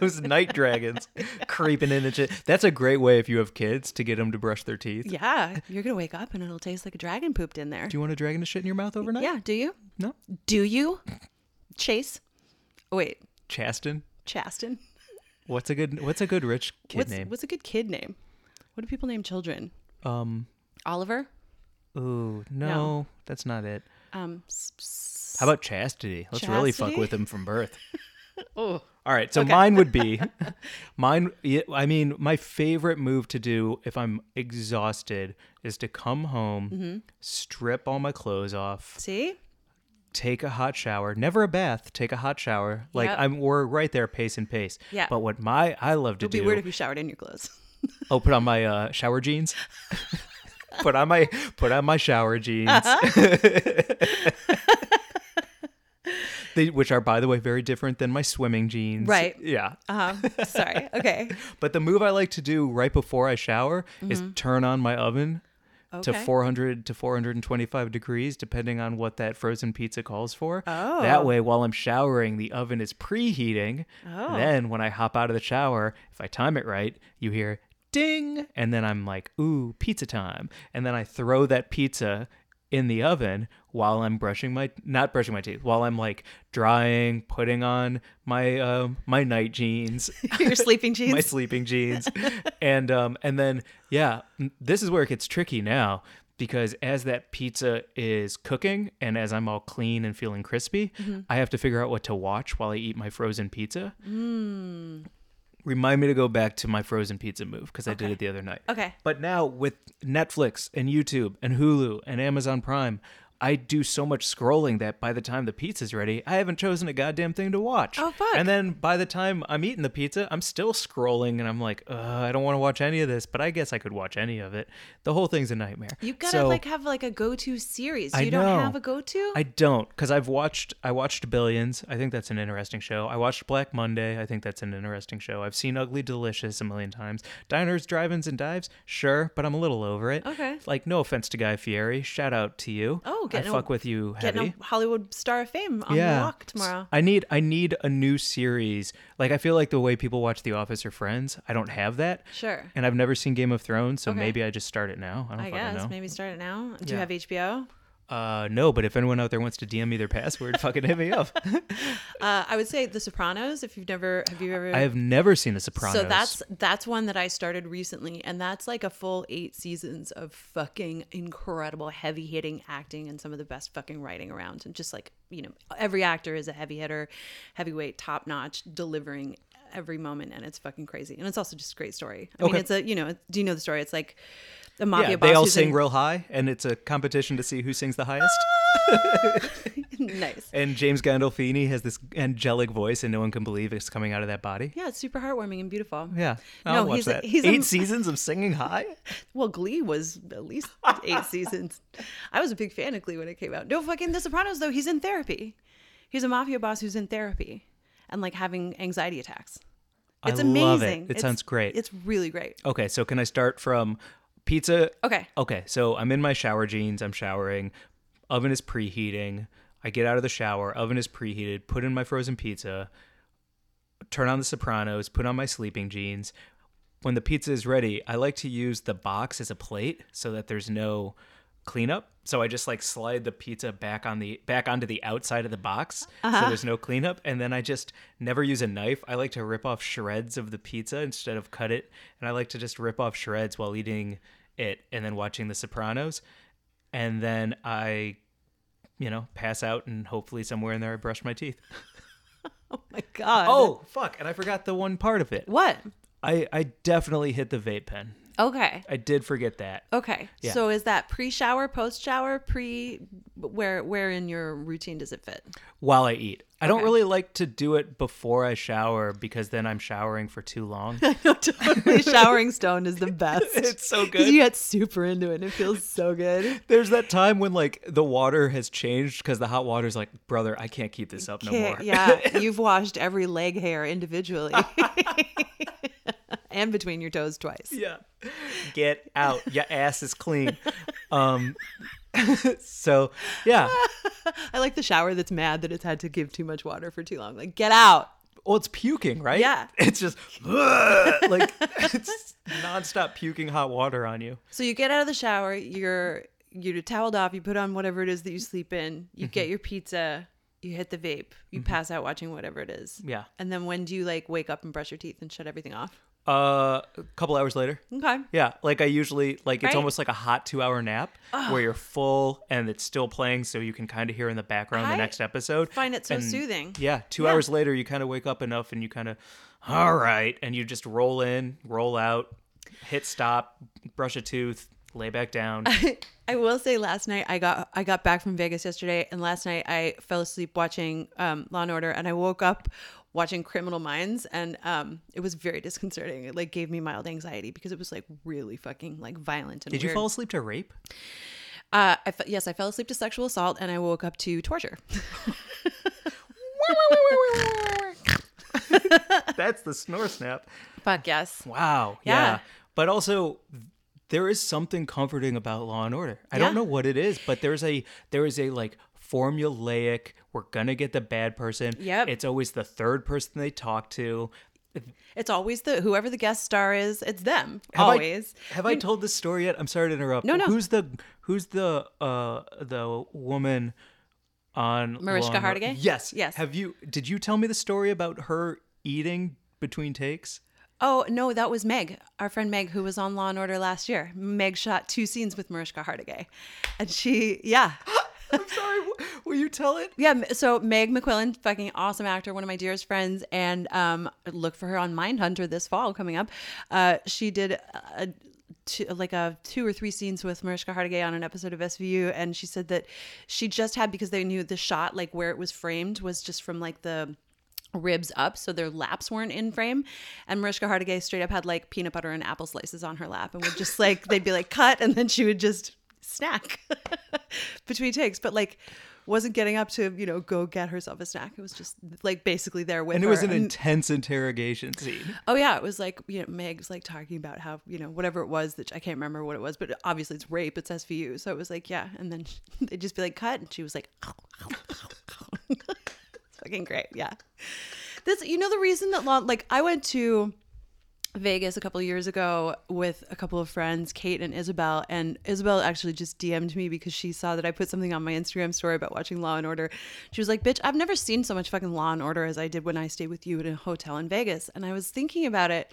[SPEAKER 2] Those night dragons creeping in and shit. That's a great way if you have kids to get them to brush their teeth.
[SPEAKER 1] yeah you're gonna wake up and it'll taste like a dragon pooped in there
[SPEAKER 2] Do you want a dragon to shit in your mouth overnight?
[SPEAKER 1] yeah do you
[SPEAKER 2] No?
[SPEAKER 1] Do you? Chase? Oh, wait,
[SPEAKER 2] Chaston?
[SPEAKER 1] Chaston?
[SPEAKER 2] What's a good what's a good rich kid
[SPEAKER 1] what's,
[SPEAKER 2] name?
[SPEAKER 1] what's a good kid name? What do people name children?
[SPEAKER 2] Um
[SPEAKER 1] Oliver?
[SPEAKER 2] Ooh, no, that's not it.
[SPEAKER 1] Um, s- s-
[SPEAKER 2] How about chastity? Let's really fuck with him from birth.
[SPEAKER 1] oh,
[SPEAKER 2] All right, so mine would be mine. I mean, my favorite move to do if I'm exhausted is to come home,
[SPEAKER 1] Mm-hmm.
[SPEAKER 2] strip all my clothes off,
[SPEAKER 1] see?
[SPEAKER 2] Take a hot shower. Never a bath. Take a hot shower. Like
[SPEAKER 1] Yep.
[SPEAKER 2] I'm, we're right there, pace and pace.
[SPEAKER 1] Yeah.
[SPEAKER 2] But what my I love to do
[SPEAKER 1] It'd be weird if you showered in your clothes.
[SPEAKER 2] oh, put on my uh, shower jeans. put on my put on my shower jeans. They, which are, by the way, very different than my swimming jeans.
[SPEAKER 1] Right.
[SPEAKER 2] Yeah.
[SPEAKER 1] Um, sorry. Okay.
[SPEAKER 2] But the move I like to do right before I shower is turn on my oven to
[SPEAKER 1] Mm-hmm.
[SPEAKER 2] 400 to 425 degrees, depending on what that frozen pizza calls for.
[SPEAKER 1] Oh.
[SPEAKER 2] That way, while I'm showering, the oven is preheating.
[SPEAKER 1] Oh.
[SPEAKER 2] Then, when I hop out of the shower, if I time it right, you hear ding, and then I'm like, ooh, pizza time. And then I throw that pizza in the oven while I'm brushing my not brushing my teeth while I'm like drying, putting on my um my night jeans,
[SPEAKER 1] your sleeping jeans?
[SPEAKER 2] my sleeping jeans and um and then yeah this is where it gets tricky now because as that pizza is cooking and as i'm all clean and feeling crispy
[SPEAKER 1] Mm-hmm.
[SPEAKER 2] i have to figure out what to watch while i eat my frozen pizza
[SPEAKER 1] Mm.
[SPEAKER 2] Remind me to go back to my frozen pizza move because i did it the other night
[SPEAKER 1] Okay.
[SPEAKER 2] but now with netflix and youtube and hulu and amazon prime I do so much scrolling that by the time the pizza's ready, I haven't chosen a goddamn thing to watch.
[SPEAKER 1] Oh, fuck.
[SPEAKER 2] And then by the time I'm eating the pizza, I'm still scrolling and I'm like, I don't want to watch any of this, but I guess I could watch any of it. The whole thing's a nightmare.
[SPEAKER 1] You gotta
[SPEAKER 2] So,
[SPEAKER 1] like have like a go-to series.
[SPEAKER 2] I
[SPEAKER 1] You don't
[SPEAKER 2] know.
[SPEAKER 1] have a go-to?
[SPEAKER 2] I don't because I've watched I watched Billions. I think that's an interesting show. I watched Black Monday. I think that's an interesting show. I've seen Ugly Delicious a million times. Diners, Drive-ins, and Dives, sure, but I'm a little over it.
[SPEAKER 1] Okay.
[SPEAKER 2] Like no offense to Guy Fieri, shout out to you.
[SPEAKER 1] Oh,
[SPEAKER 2] I
[SPEAKER 1] getting a-
[SPEAKER 2] fuck with you heavy.
[SPEAKER 1] Getting a Hollywood star of fame on the walk tomorrow.
[SPEAKER 2] I need I need a new series. Like I feel like the way people watch The Office or Friends, I don't have that.
[SPEAKER 1] Sure.
[SPEAKER 2] And I've never seen Game of Thrones, so
[SPEAKER 1] Okay.
[SPEAKER 2] maybe I just start it now. I don't
[SPEAKER 1] I
[SPEAKER 2] fucking
[SPEAKER 1] guess
[SPEAKER 2] know.
[SPEAKER 1] maybe start it now. Do you have HBO?
[SPEAKER 2] Uh, no, but if anyone out there wants to DM me their password, fucking hit me up.
[SPEAKER 1] Uh, I would say The Sopranos. If you've never, have you ever?
[SPEAKER 2] I have never seen The Sopranos.
[SPEAKER 1] So that's that's one that I started recently, and that's like a full eight seasons of fucking incredible, heavy hitting acting and some of the best fucking writing around. And just like you know, every actor is a heavy hitter, heavyweight, top notch, delivering every moment, and it's fucking crazy. And it's also just a great story. I mean, it's a you know, do you know the story? It's like The mafia
[SPEAKER 2] yeah,
[SPEAKER 1] boss
[SPEAKER 2] they all sing
[SPEAKER 1] in-
[SPEAKER 2] real high, and it's a competition to see who sings the highest. Ah!
[SPEAKER 1] nice.
[SPEAKER 2] and James Gandolfini has this angelic voice, and no one can believe it's coming out of that body.
[SPEAKER 1] Yeah, it's super heartwarming and beautiful.
[SPEAKER 2] Yeah,
[SPEAKER 1] No,
[SPEAKER 2] I'll watch
[SPEAKER 1] he's a-
[SPEAKER 2] that.
[SPEAKER 1] he's a-
[SPEAKER 2] Eight seasons of singing high.
[SPEAKER 1] Well, Glee was at least eight seasons. I was a big fan of Glee when it came out. No, fucking The Sopranos though. He's in therapy. He's a mafia boss who's in therapy and like having anxiety attacks.
[SPEAKER 2] I
[SPEAKER 1] It's
[SPEAKER 2] love it.
[SPEAKER 1] amazing.
[SPEAKER 2] It
[SPEAKER 1] It's-
[SPEAKER 2] sounds great.
[SPEAKER 1] It's really great.
[SPEAKER 2] Okay, so can I start from pizza?
[SPEAKER 1] Okay.
[SPEAKER 2] Okay, so I'm in my shower jeans. I'm showering. Oven is preheating. I get out of the shower. Oven is preheated. Put in my frozen pizza. Turn on the Sopranos. Put on my sleeping jeans. When the pizza is ready, I like to use the box as a plate so that there's no cleanup. So I just like slide the pizza back on the back onto the outside of the box so uh-huh. there's no cleanup and then I just never use a knife. I like to rip off shreds of the pizza instead of cut it and I like to just rip off shreds while eating it and then watching the Sopranos and then I you know, pass out and hopefully somewhere in there I brush my teeth.
[SPEAKER 1] Oh my god.
[SPEAKER 2] Oh, fuck, and I forgot the one part of it.
[SPEAKER 1] what?
[SPEAKER 2] I I definitely hit the vape pen.
[SPEAKER 1] Okay.
[SPEAKER 2] I did forget that.
[SPEAKER 1] Okay.
[SPEAKER 2] Yeah.
[SPEAKER 1] So is that pre-shower, post-shower, pre? Where where in your routine does it fit?
[SPEAKER 2] while I eat. I don't really like to do it before I shower because then I'm showering for too long.
[SPEAKER 1] totally. Showering stone is the best.
[SPEAKER 2] It's so good.
[SPEAKER 1] You get super into it. and It feels so good.
[SPEAKER 2] There's that time when like the water has changed because the hot water's like, brother, I can't keep this up no more.
[SPEAKER 1] Yeah, you've washed every leg hair individually. And between your toes twice.
[SPEAKER 2] yeah. Get out. Your ass is clean. Um so yeah.
[SPEAKER 1] I like the shower that's mad that it's had to give too much water for too long. Like, get out.
[SPEAKER 2] Well, it's puking, right?
[SPEAKER 1] Yeah.
[SPEAKER 2] It's just like it's nonstop puking hot water on you.
[SPEAKER 1] So you get out of the shower, you're you're toweled off, you put on whatever it is that you sleep in, you
[SPEAKER 2] Mm-hmm.
[SPEAKER 1] get your pizza, you hit the vape, you pass out watching whatever it is.
[SPEAKER 2] Yeah.
[SPEAKER 1] And then when do you like wake up and brush your teeth and shut everything off?
[SPEAKER 2] Uh, a couple hours later.
[SPEAKER 1] Okay.
[SPEAKER 2] Yeah, like I usually like it's
[SPEAKER 1] Right.
[SPEAKER 2] almost like a hot two hour nap where you're full and it's still playing, so you can kind of hear in the background
[SPEAKER 1] I
[SPEAKER 2] the next episode.
[SPEAKER 1] find it so
[SPEAKER 2] And,
[SPEAKER 1] soothing.
[SPEAKER 2] Yeah, two
[SPEAKER 1] Yeah.
[SPEAKER 2] hours later, you kind of wake up enough and you kind of, all right, and you just roll in, roll out, hit stop, brush a tooth, lay back down.
[SPEAKER 1] I will say last night I got I got back from Vegas yesterday and last night I fell asleep watching um, Law and Order and I woke up watching Criminal Minds and um, it was very disconcerting. It like gave me mild anxiety because it was like really fucking like violent and
[SPEAKER 2] Did you fall asleep to rape?
[SPEAKER 1] Uh, I fe- yes, I fell asleep to sexual assault and I woke up to torture.
[SPEAKER 2] That's the snore snap.
[SPEAKER 1] Fuck yes.
[SPEAKER 2] Wow. Yeah.
[SPEAKER 1] Yeah.
[SPEAKER 2] But also there is something comforting about Law and Order. I don't know what it is, but there's a there is a like formulaic we're gonna get the bad person.
[SPEAKER 1] Yep.
[SPEAKER 2] It's always the third person they talk to.
[SPEAKER 1] It's always the whoever the guest star is, it's them.
[SPEAKER 2] Have I-
[SPEAKER 1] always.
[SPEAKER 2] have I told this story yet? I'm sorry to interrupt.
[SPEAKER 1] No, no.
[SPEAKER 2] Who's the who's the uh the woman on
[SPEAKER 1] Mariska
[SPEAKER 2] and
[SPEAKER 1] Hargitay?
[SPEAKER 2] Yes.
[SPEAKER 1] Yes.
[SPEAKER 2] Have you did you tell me the story about her eating between takes?
[SPEAKER 1] Oh no, that was Meg, our friend Meg, who was on Law and Order last year. Meg shot two scenes with Mariska Hargitay, and she, yeah,
[SPEAKER 2] I'm sorry. Will you tell it?
[SPEAKER 1] yeah. So Meg McQuillan, fucking awesome actor, one of my dearest friends, and um, look for her on Mindhunter this fall coming up. Uh, she did a, like a two or three scenes with Mariska Hargitay on an episode of SVU, and she said that she just had because they knew the shot, like where it was framed, was just from like the ribs up so their laps weren't in frame and Mariska Hargitay straight up had like peanut butter and apple slices on her lap and would just like they'd be like cut and then she would just snack between takes but like wasn't getting up to you know go get herself a snack. It was just like basically there with
[SPEAKER 2] And it was an
[SPEAKER 1] And-
[SPEAKER 2] intense interrogation scene.
[SPEAKER 1] oh yeah it was like you know Meg's like talking about how you know whatever it was that I can't remember what it was but obviously it's rape it's SVU so it was like yeah and then they'd just be like cut and she was like it's fucking great yeah. This you know the reason that like i went to vegas a couple years ago with a couple of friends kate and isabel and isabel actually just dm'd me because she saw that i put something on my instagram story about watching law and order she was like bitch i've never seen so much fucking law and order as i did when i stayed with you at a hotel in vegas and i was thinking about it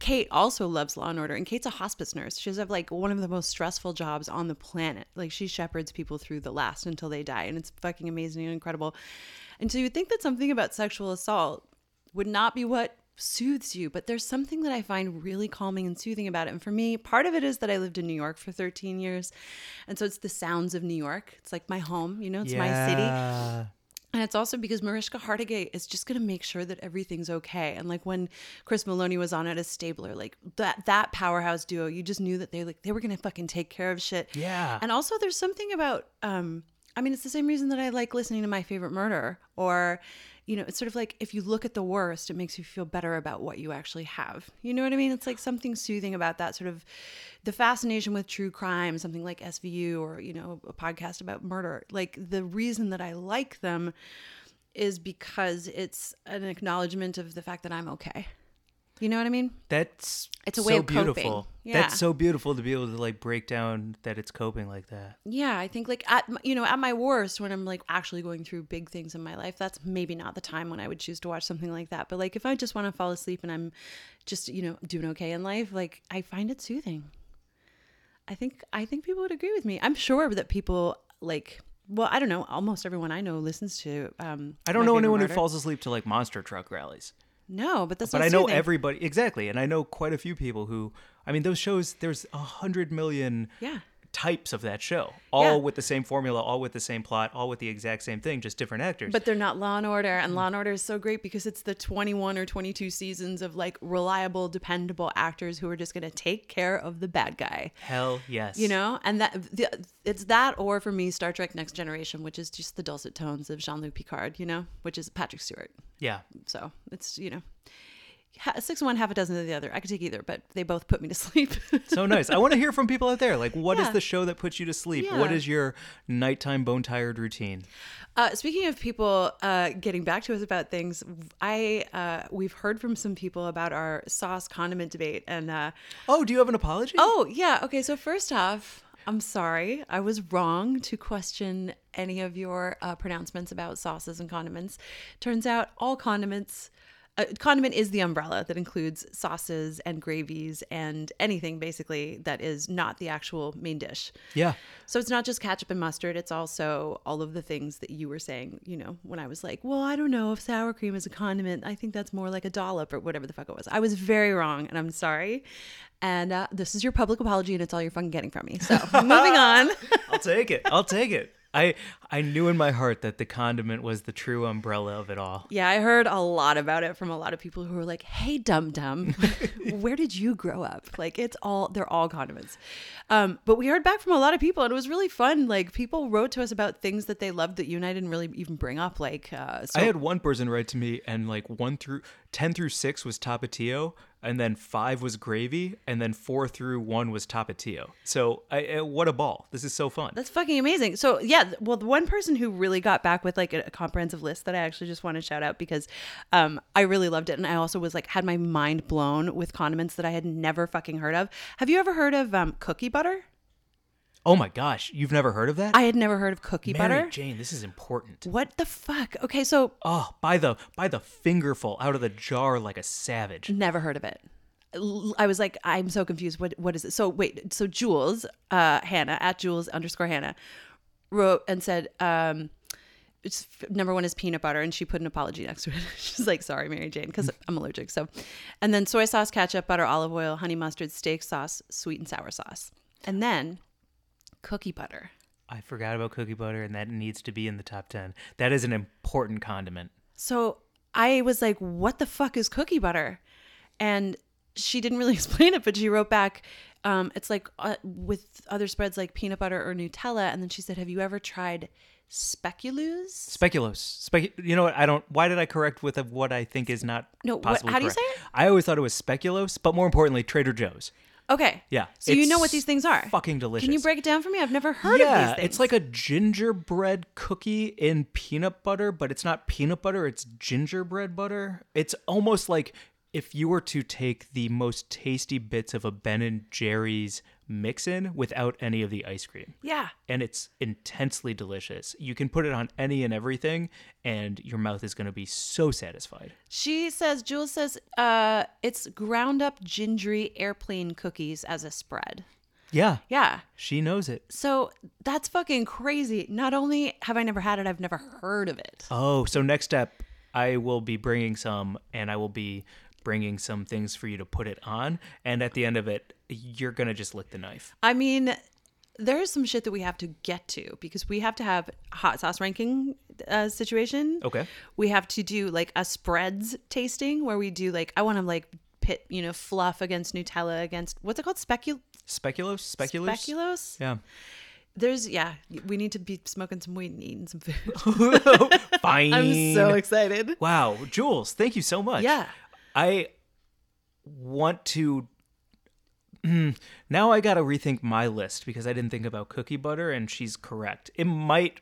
[SPEAKER 1] Kate also loves Law and Order, and Kate's a hospice nurse. She has like one of the most stressful jobs on the planet. Like she shepherds people through the last until they die, and it's fucking amazing and incredible. And so you would think that something about sexual assault would not be what soothes you, but there's something that I find really calming and soothing about it. And for me, part of it is that I lived in New York for 13 years. And so it's the sounds of New York. It's like my home, you know, it's my city. And it's also because Mariska Hargitay is just going to make sure that everything's okay. And like when Chris Meloni was on at a Stabler, like that that powerhouse duo, you just knew that they like they were going to fucking take care of shit.
[SPEAKER 2] Yeah.
[SPEAKER 1] And also there's something about um I mean it's the same reason that I like listening to My Favorite Murder or you know, it's sort of like if you look at the worst, it makes you feel better about what you actually have. You know what I mean? It's like something soothing about that sort of the fascination with true crime, something like SVU or, you know, a podcast about murder. Like the reason that I like them is because it's an acknowledgement of the fact that I'm okay. You know what I mean?
[SPEAKER 2] That's
[SPEAKER 1] It's a
[SPEAKER 2] so
[SPEAKER 1] way of coping.
[SPEAKER 2] beautiful.
[SPEAKER 1] Yeah.
[SPEAKER 2] That's so beautiful to be able to like break down that it's coping like that.
[SPEAKER 1] Yeah, I think like at you know at my worst when I'm like actually going through big things in my life, that's maybe not the time when I would choose to watch something like that. But like if I just want to fall asleep and I'm just you know doing okay in life, like I find it soothing. I think I think people would agree with me. I'm sure that people like well I don't know almost everyone I know listens to. Um,
[SPEAKER 2] I don't know anyone
[SPEAKER 1] Murder.
[SPEAKER 2] who falls asleep to like monster truck rallies.
[SPEAKER 1] No, but that's
[SPEAKER 2] But I know
[SPEAKER 1] soothing.
[SPEAKER 2] everybody exactly, and I know quite a few people who. I mean, those shows. There's a hundred million
[SPEAKER 1] Yeah.
[SPEAKER 2] Types of that show, all
[SPEAKER 1] Yeah.
[SPEAKER 2] with the same formula, all with the same plot, all with the exact same thing, just different actors.
[SPEAKER 1] But they're not Law and Order, and mm. Law and Order is so great because it's the 21 or 22 seasons of like reliable, dependable actors who are just going to take care of the bad guy.
[SPEAKER 2] hell yes,
[SPEAKER 1] You know, and that the, it's that, or for me, Star Trek: Next Generation, which is just the dulcet tones of Jean-Luc Picard. You know, which is Patrick Stewart.
[SPEAKER 2] yeah.
[SPEAKER 1] So it's you know, six of one, half a dozen of the other. I could take either, but they both put me to sleep.
[SPEAKER 2] So nice. I want to hear from people out there. Like, what is
[SPEAKER 1] Yeah.
[SPEAKER 2] the show that puts you to sleep? What
[SPEAKER 1] Yeah.
[SPEAKER 2] is your nighttime bone tired routine?
[SPEAKER 1] Uh, speaking of people uh, getting back to us about things, I uh, we've heard from some people about our sauce condiment debate, and uh,
[SPEAKER 2] Oh, do you have an apology?
[SPEAKER 1] oh yeah, okay. So first off, I'm sorry, I was wrong to question any of your uh, pronouncements about sauces and condiments. Turns out all condiments. Condiment is the umbrella that includes sauces and gravies and anything basically that is not the actual main dish.
[SPEAKER 2] Yeah.
[SPEAKER 1] So it's not just ketchup and mustard, it's also all of the things that you were saying, you know, when I was like, well, I don't know if sour cream is a condiment. I think that's more like a dollop or whatever the fuck it was. I was very wrong and I'm sorry. And uh, this is your public apology and it's all you're fucking getting from me. So moving on.
[SPEAKER 2] I'll take it. I'll take it. I I knew in my heart that the condiment was the true umbrella of it all.
[SPEAKER 1] Yeah, I heard a lot about it from a lot of people who were like, "Hey, dum dum, where did you grow up?" Like, it's all they're all condiments. Um, but we heard back from a lot of people, and it was really fun. Like, people wrote to us about things that they loved that you and I didn't really even bring up. Like, uh, so
[SPEAKER 2] I had one person write to me, and like one through ten through six was tapatio, and then five was gravy, and then four through one was tapatio. So, I, I, what a ball! This is so fun.
[SPEAKER 1] That's fucking amazing. So yeah, well, the one person who really got back with like a, a comprehensive list that I actually just want to shout out because um, I really loved it, and I also was like had my mind blown with condiments that I had never fucking heard of. Have you ever heard of um, cookie butter?
[SPEAKER 2] Oh my gosh, you've never heard of that?
[SPEAKER 1] I had never heard of cookie butter.
[SPEAKER 2] Mary
[SPEAKER 1] butter.
[SPEAKER 2] Jane, this is important.
[SPEAKER 1] What the fuck? Okay, so
[SPEAKER 2] Oh, by the by the fingerful out of the jar like a savage.
[SPEAKER 1] never heard of it. L- I was like, I'm so confused. What what is it? So wait, so Jules, uh, Hannah at Jules underscore Hannah, wrote and said, um, it's number one is peanut butter, and she put an apology next to it. She's like, sorry, Mary Jane, because I'm allergic. So, and then soy sauce, ketchup, butter, olive oil, honey mustard, steak sauce, sweet and sour sauce, and then cookie butter.
[SPEAKER 2] I forgot about cookie butter, and that needs to be in the top ten. That is an important condiment.
[SPEAKER 1] So I was like, what the fuck is cookie butter? And she didn't really explain it, but she wrote back, um, it's like uh, with other spreads like peanut butter or Nutella. And then she said, have you ever tried speculoos?
[SPEAKER 2] Speculoos. Spec. You know what? I don't. Why did I correct with what I think is not
[SPEAKER 1] No, what- how do you
[SPEAKER 2] correct?
[SPEAKER 1] say it?
[SPEAKER 2] I always thought it was speculoos, but more importantly, Trader Joe's.
[SPEAKER 1] Okay.
[SPEAKER 2] Yeah,
[SPEAKER 1] So you know what these things are?
[SPEAKER 2] fucking delicious.
[SPEAKER 1] Can you break it down for me? I've never heard
[SPEAKER 2] yeah,
[SPEAKER 1] of these things.
[SPEAKER 2] it's like a gingerbread cookie in peanut butter, but it's not peanut butter, it's gingerbread butter. It's almost like if you were to take the most tasty bits of a Ben and Jerry's mix in without any of the ice cream.
[SPEAKER 1] yeah.
[SPEAKER 2] And it's intensely delicious. You can put it on any and everything, and your mouth is going to be so satisfied.
[SPEAKER 1] She says, Jules says, uh, it's ground up gingery airplane cookies as a spread.
[SPEAKER 2] Yeah,
[SPEAKER 1] Yeah.
[SPEAKER 2] she knows it.
[SPEAKER 1] So that's fucking crazy. Not only have I never had it, I've never heard of it.
[SPEAKER 2] Oh, so next step, I will be bringing some, and I will be bringing some things for you to put it on, and at the end of it, you're gonna just lick the knife.
[SPEAKER 1] I mean, there's some shit that we have to get to because we have to have hot sauce ranking uh, situation.
[SPEAKER 2] Okay.
[SPEAKER 1] We have to do like a spreads tasting where we do like I want to like pit you know fluff against Nutella against what's it called specul
[SPEAKER 2] Speculoos, speculoos.
[SPEAKER 1] speculoos.
[SPEAKER 2] Yeah.
[SPEAKER 1] There's yeah, we need to be smoking some weed and eating some food.
[SPEAKER 2] Fine.
[SPEAKER 1] I'm so excited.
[SPEAKER 2] Wow, Jules, thank you so much.
[SPEAKER 1] Yeah.
[SPEAKER 2] I want to. Hmm, Now I gotta rethink my list because I didn't think about cookie butter, and she's correct. It might,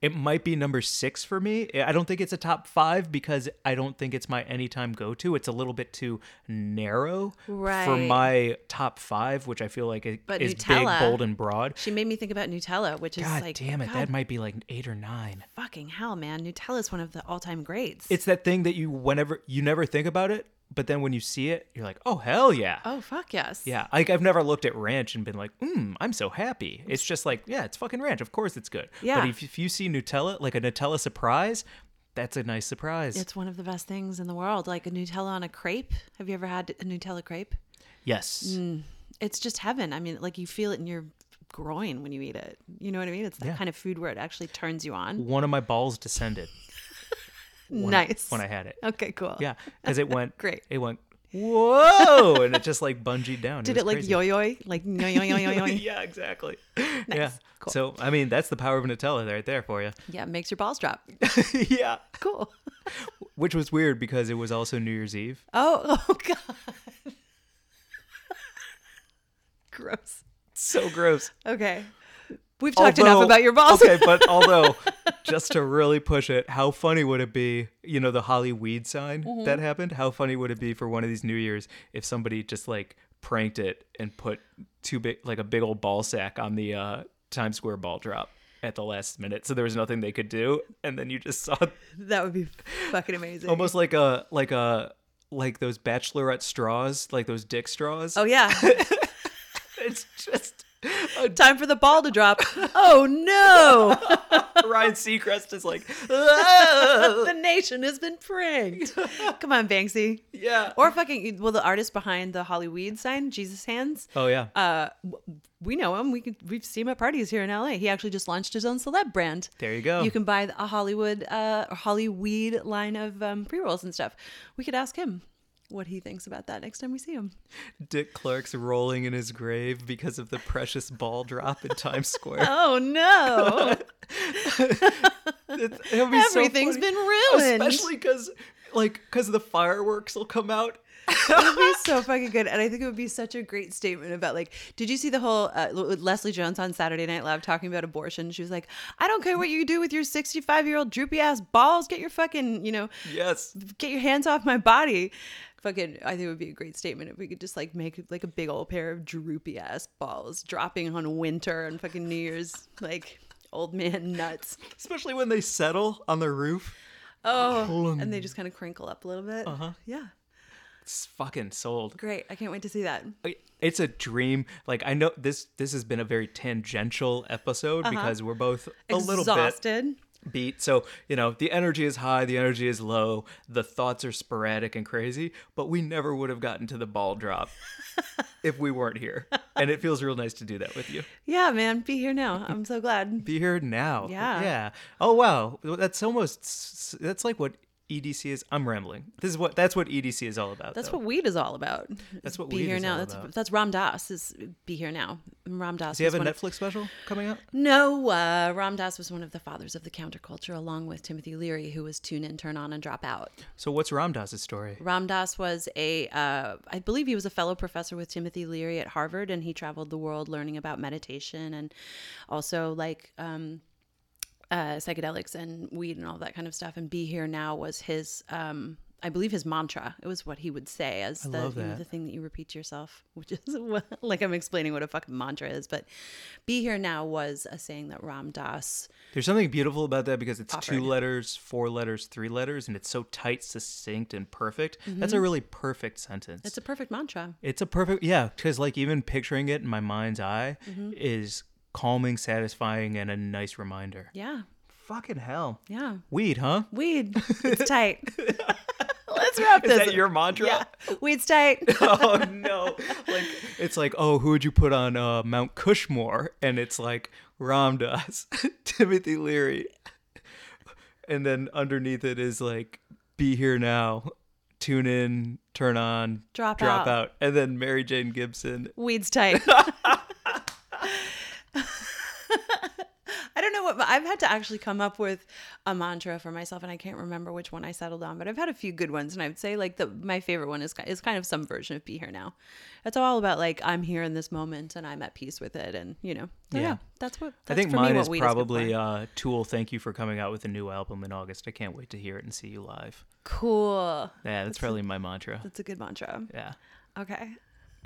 [SPEAKER 2] it might be number six for me. I don't think it's a top five because I don't think it's my anytime go to. It's a little bit too narrow for my top five, which I feel like it
[SPEAKER 1] But
[SPEAKER 2] is
[SPEAKER 1] Nutella-
[SPEAKER 2] big, bold, and broad.
[SPEAKER 1] She made me think about Nutella, which is
[SPEAKER 2] God
[SPEAKER 1] like
[SPEAKER 2] damn it,
[SPEAKER 1] God
[SPEAKER 2] that might be like eight or nine.
[SPEAKER 1] fucking hell, man. Nutella is one of the all-time greats.
[SPEAKER 2] It's that thing that you whenever you never think about it, but then when you see it, you're like, oh hell yeah.
[SPEAKER 1] oh fuck yes.
[SPEAKER 2] Yeah, like I've never looked at ranch and been like, "Hmm, I'm so happy." It's just like, yeah, it's fucking ranch. Of course, it's good.
[SPEAKER 1] Yeah.
[SPEAKER 2] But if, if you see Nutella, like a Nutella surprise, that's a nice surprise.
[SPEAKER 1] It's one of the best things in the world. Like a Nutella on a crepe. Have you ever had a Nutella crepe?
[SPEAKER 2] yes.
[SPEAKER 1] It's just heaven. I mean, like you feel it in your groin when you eat it. You know what I mean? It's that
[SPEAKER 2] Yeah.
[SPEAKER 1] kind of food where it actually turns you on.
[SPEAKER 2] One of my balls descended when I-
[SPEAKER 1] nice.
[SPEAKER 2] when I had it.
[SPEAKER 1] Okay, cool.
[SPEAKER 2] Yeah, because it went
[SPEAKER 1] Great.
[SPEAKER 2] It went whoa, and it just like bungeed down.
[SPEAKER 1] Did it, like
[SPEAKER 2] crazy.
[SPEAKER 1] yo yo like yo yo yo yo yo?
[SPEAKER 2] yeah, exactly. Yeah.
[SPEAKER 1] Cool.
[SPEAKER 2] So I mean, that's the power of Nutella right there for you.
[SPEAKER 1] Yeah, it makes your balls drop.
[SPEAKER 2] yeah.
[SPEAKER 1] Cool.
[SPEAKER 2] Which was weird because it was also New Year's Eve.
[SPEAKER 1] Oh, oh god. Gross.
[SPEAKER 2] So gross.
[SPEAKER 1] Okay. We've talked enough about your balls.
[SPEAKER 2] Okay, but although, just to really push it, how funny would it be? You know, the Hollyweed sign
[SPEAKER 1] Mm-hmm.
[SPEAKER 2] that happened. How funny would it be for one of these New Years if somebody just like pranked it and put two big, like a big old ball sack on the uh, Times Square ball drop at the last minute, so there was nothing they could do, and then you just saw
[SPEAKER 1] That would be fucking amazing.
[SPEAKER 2] almost like a like a like those bachelorette straws, like those dick straws.
[SPEAKER 1] Oh yeah.
[SPEAKER 2] It's just
[SPEAKER 1] Time for the ball to drop. Oh no.
[SPEAKER 2] Ryan Seacrest is like,
[SPEAKER 1] the nation has been pranked. Come on, Banksy.
[SPEAKER 2] yeah.
[SPEAKER 1] Or fucking well, the artist behind the Hollywood sign, Jesus Hands.
[SPEAKER 2] Oh yeah.
[SPEAKER 1] Uh, we know him. We can, we've seen him at parties here in LA. He actually just launched his own celeb brand.
[SPEAKER 2] There you go.
[SPEAKER 1] You can buy a Hollywood, uh, or Hollyweed line of um, pre rolls and stuff. We could ask him what he thinks about that next time we see him.
[SPEAKER 2] Dick Clark's rolling in his grave because of the precious ball drop in Times Square.
[SPEAKER 1] Oh no!
[SPEAKER 2] It- it'll be
[SPEAKER 1] Everything's
[SPEAKER 2] funny.
[SPEAKER 1] been ruined.
[SPEAKER 2] especially because, like, because the fireworks will come out.
[SPEAKER 1] it would be so fucking good, and I think it would be such a great statement about like. Did you see the whole uh, Leslie Jones on Saturday Night Live talking about abortion? She was like, "I don't care what you do with your sixty-five year old droopy ass balls. Get your fucking, you know,
[SPEAKER 2] Yes.
[SPEAKER 1] get your hands off my body." Fucking, I think it would be a great statement if we could just like make like a big old pair of droopy ass balls dropping on winter and fucking New Year's like old man nuts.
[SPEAKER 2] Especially when they settle on the roof.
[SPEAKER 1] Oh, and they just kind of crinkle up a little bit. Uh huh. Yeah,
[SPEAKER 2] It's fucking sold.
[SPEAKER 1] great. I can't wait to see that.
[SPEAKER 2] It's a dream. Like I know this. This has been a very tangential episode because we're both a little bit
[SPEAKER 1] Exhausted.
[SPEAKER 2] Beat. So, you know, the energy is high, the energy is low, the thoughts are sporadic and crazy, but we never would have gotten to the ball drop if we weren't here. And it feels real nice to do that with you.
[SPEAKER 1] Yeah, man, be here now. I'm so glad.
[SPEAKER 2] Be here now.
[SPEAKER 1] Yeah.
[SPEAKER 2] Yeah. Oh wow. That's almost that's like what EDC is. I'm rambling. This is what that's what EDC is all about.
[SPEAKER 1] That's
[SPEAKER 2] though.
[SPEAKER 1] what weed is all about.
[SPEAKER 2] That's what
[SPEAKER 1] be
[SPEAKER 2] weed
[SPEAKER 1] here
[SPEAKER 2] is
[SPEAKER 1] now.
[SPEAKER 2] all
[SPEAKER 1] that's
[SPEAKER 2] about.
[SPEAKER 1] that's Ram Dass is be here now. Ram Dass.
[SPEAKER 2] Does he have a
[SPEAKER 1] one of-
[SPEAKER 2] Netflix special coming out?
[SPEAKER 1] no, uh, Ram Dass was one of the fathers of the counterculture, along with Timothy Leary, who was tune in, turn on, and drop out.
[SPEAKER 2] So what's Ram Dass's story?
[SPEAKER 1] Ram Dass was a, uh, I believe he was a fellow professor with Timothy Leary at Harvard, and he traveled the world learning about meditation and also like um, uh, psychedelics and weed and all that kind of stuff. And be here now was his, um, I believe, his mantra. It was what he would say as the you know, the thing that you repeat to yourself, which is what- like I'm explaining what a fucking mantra is. But be here now was a saying that Ram Dass.
[SPEAKER 2] There's something beautiful about that because it's two letters, four letters, three letters, and it's so tight, succinct, and perfect. That's a really perfect sentence.
[SPEAKER 1] Mm-hmm. It's a perfect mantra.
[SPEAKER 2] It's a perfect, yeah, because like even picturing it in my mind's eye
[SPEAKER 1] Mm-hmm.
[SPEAKER 2] is calming, satisfying, and a nice reminder.
[SPEAKER 1] Yeah,
[SPEAKER 2] Fucking hell.
[SPEAKER 1] yeah.
[SPEAKER 2] Weed, huh?
[SPEAKER 1] Weed. It's tight. Let's wrap
[SPEAKER 2] Is
[SPEAKER 1] this.
[SPEAKER 2] Is that your mantra?
[SPEAKER 1] Yeah. Weeds tight.
[SPEAKER 2] oh no! Like it's like, oh, who would you put on uh, Mount Cushmore? And it's like Ram Dass, Timothy Leary, and then underneath it is like, be here now, tune in, turn on,
[SPEAKER 1] Drop
[SPEAKER 2] drop
[SPEAKER 1] out.
[SPEAKER 2] out, and then Mary Jane Gibson.
[SPEAKER 1] Weeds tight. I don't know what but I've had to actually come up with a mantra for myself, and I can't remember which one I settled on. But I've had a few good ones, and I would say like the my favorite one is is kind of some version of "Be Here Now." It's all about like I'm here in this moment, and I'm at peace with it, and you know, so,
[SPEAKER 2] Yeah.
[SPEAKER 1] yeah. that's what
[SPEAKER 2] I
[SPEAKER 1] that's
[SPEAKER 2] think
[SPEAKER 1] for
[SPEAKER 2] mine is probably uh, Tool. Thank you for coming out with a new album in August. I can't wait to hear it and see you live.
[SPEAKER 1] cool.
[SPEAKER 2] Yeah, that's probably my mantra.
[SPEAKER 1] That's a good mantra.
[SPEAKER 2] Yeah.
[SPEAKER 1] Okay.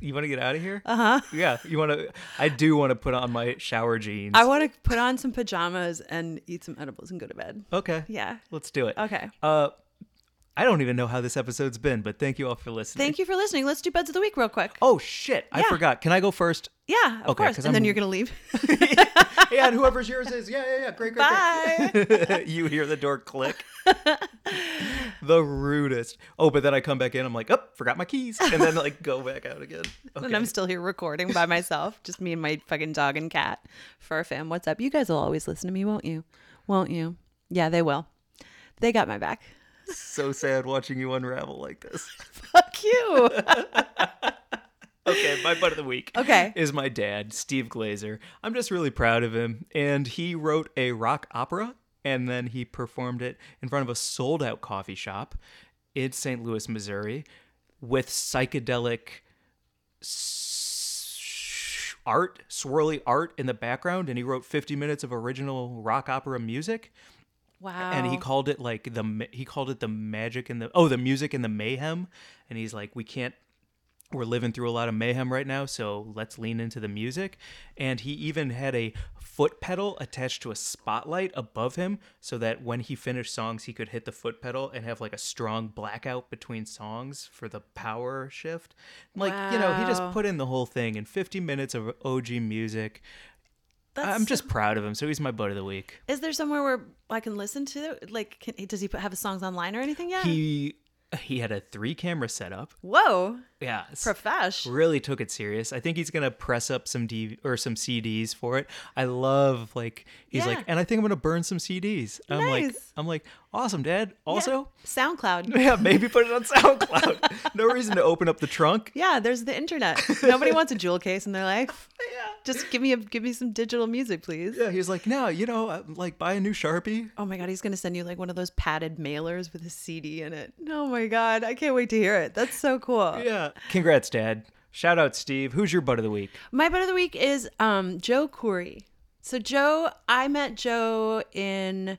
[SPEAKER 2] You want to get out of here?
[SPEAKER 1] Uh huh.
[SPEAKER 2] Yeah. You want to? I do want to put on my shower jeans.
[SPEAKER 1] I want to put on some pajamas and eat some edibles and go to bed.
[SPEAKER 2] okay.
[SPEAKER 1] Yeah.
[SPEAKER 2] Let's do it.
[SPEAKER 1] Okay.
[SPEAKER 2] Uh, I don't even know how this episode's been, but thank you all for listening.
[SPEAKER 1] Thank you for listening. Let's do buds of the week real quick.
[SPEAKER 2] Oh shit! I
[SPEAKER 1] Yeah.
[SPEAKER 2] forgot. Can I go first?
[SPEAKER 1] Yeah, of
[SPEAKER 2] Okay,
[SPEAKER 1] course.
[SPEAKER 2] 'cause
[SPEAKER 1] And then
[SPEAKER 2] I'm-
[SPEAKER 1] you're gonna leave.
[SPEAKER 2] yeah, and whoever's yours is. Yeah, yeah, yeah. Great, great,
[SPEAKER 1] Bye.
[SPEAKER 2] great. you hear the door click. the rudest. Oh, but then I come back in. I'm like, oh, forgot my keys, and then like go back out again. Okay.
[SPEAKER 1] And I'm still here recording by myself, just me and my fucking dog and cat. Fur fam, what's up? You guys will always listen to me, won't you? Won't you? Yeah, they will. They got my back.
[SPEAKER 2] So sad watching you unravel like this.
[SPEAKER 1] Fuck you.
[SPEAKER 2] Okay, my butt of the week.
[SPEAKER 1] Okay.
[SPEAKER 2] Is my dad, Steve Glazer. I'm just really proud of him. And he wrote a rock opera and then he performed it in front of a sold out coffee shop in St. Louis, Missouri with psychedelic art, swirly art in the background. And he wrote 50 minutes of original rock opera music
[SPEAKER 1] Wow.
[SPEAKER 2] and he called it like the he called it the magic and the oh the music and the mayhem. And he's like we can't we're living through a lot of mayhem right now so let's lean into the music. And he even had a foot pedal attached to a spotlight above him so that when he finished songs he could hit the foot pedal and have like a strong blackout between songs for the power shift. Like you know he just put in the whole thing in 50 minutes of og music i'm just proud of him so he's my butt of the week
[SPEAKER 1] Is there somewhere where I can listen to it? Like, can, does he put, have his songs online or anything yet?
[SPEAKER 2] he he had a three camera setup.
[SPEAKER 1] Whoa.
[SPEAKER 2] Yeah,
[SPEAKER 1] Profesh.
[SPEAKER 2] really took it serious. I think he's gonna press up some D or some CDs for it. I love like he's
[SPEAKER 1] Yeah.
[SPEAKER 2] like, and I think I'm gonna burn some CDs. I'm like, I'm like, awesome, Dad. Also,
[SPEAKER 1] SoundCloud.
[SPEAKER 2] yeah, maybe put it on SoundCloud. no reason to open up the trunk.
[SPEAKER 1] Yeah, there's the internet. Nobody wants a jewel case in their life.
[SPEAKER 2] Yeah.
[SPEAKER 1] Just give me a give me some digital music, please.
[SPEAKER 2] Yeah, he's like, no, you know, uh, like buy a new Sharpie.
[SPEAKER 1] Oh my god, he's gonna send you like one of those padded mailers with a CD in it. Oh my god, I can't wait to hear it. That's so cool.
[SPEAKER 2] Yeah. Congrats, Dad. Shout out, Steve. Who's your butt of the week?
[SPEAKER 1] My butt of the week is um Joe Khoury. So Joe, I met Joe in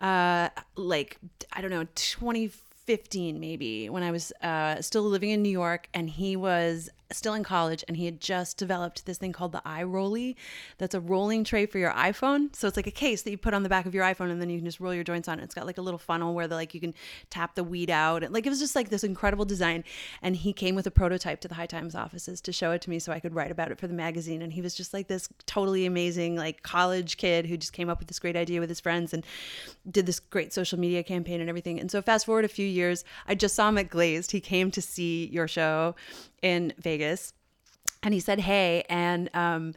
[SPEAKER 1] uh like I don't know, 2015 maybe when I was uh still living in New York and he was still in college and he had just developed this thing called the iRolly that's a rolling tray for your iPhone. So it's like a case that you put on the back of your iPhone and then you can just roll your joints on it. It's got like a little funnel where the like you can tap the weed out. And like it was just like this incredible design. And he came with a prototype to the High Times offices to show it to me so I could write about it for the magazine. And he was just like this totally amazing like college kid who just came up with this great idea with his friends and did this great social media campaign and everything. And so fast forward a few years, I just saw him at Glazed. He came to see your show in Vegas and he said hey and um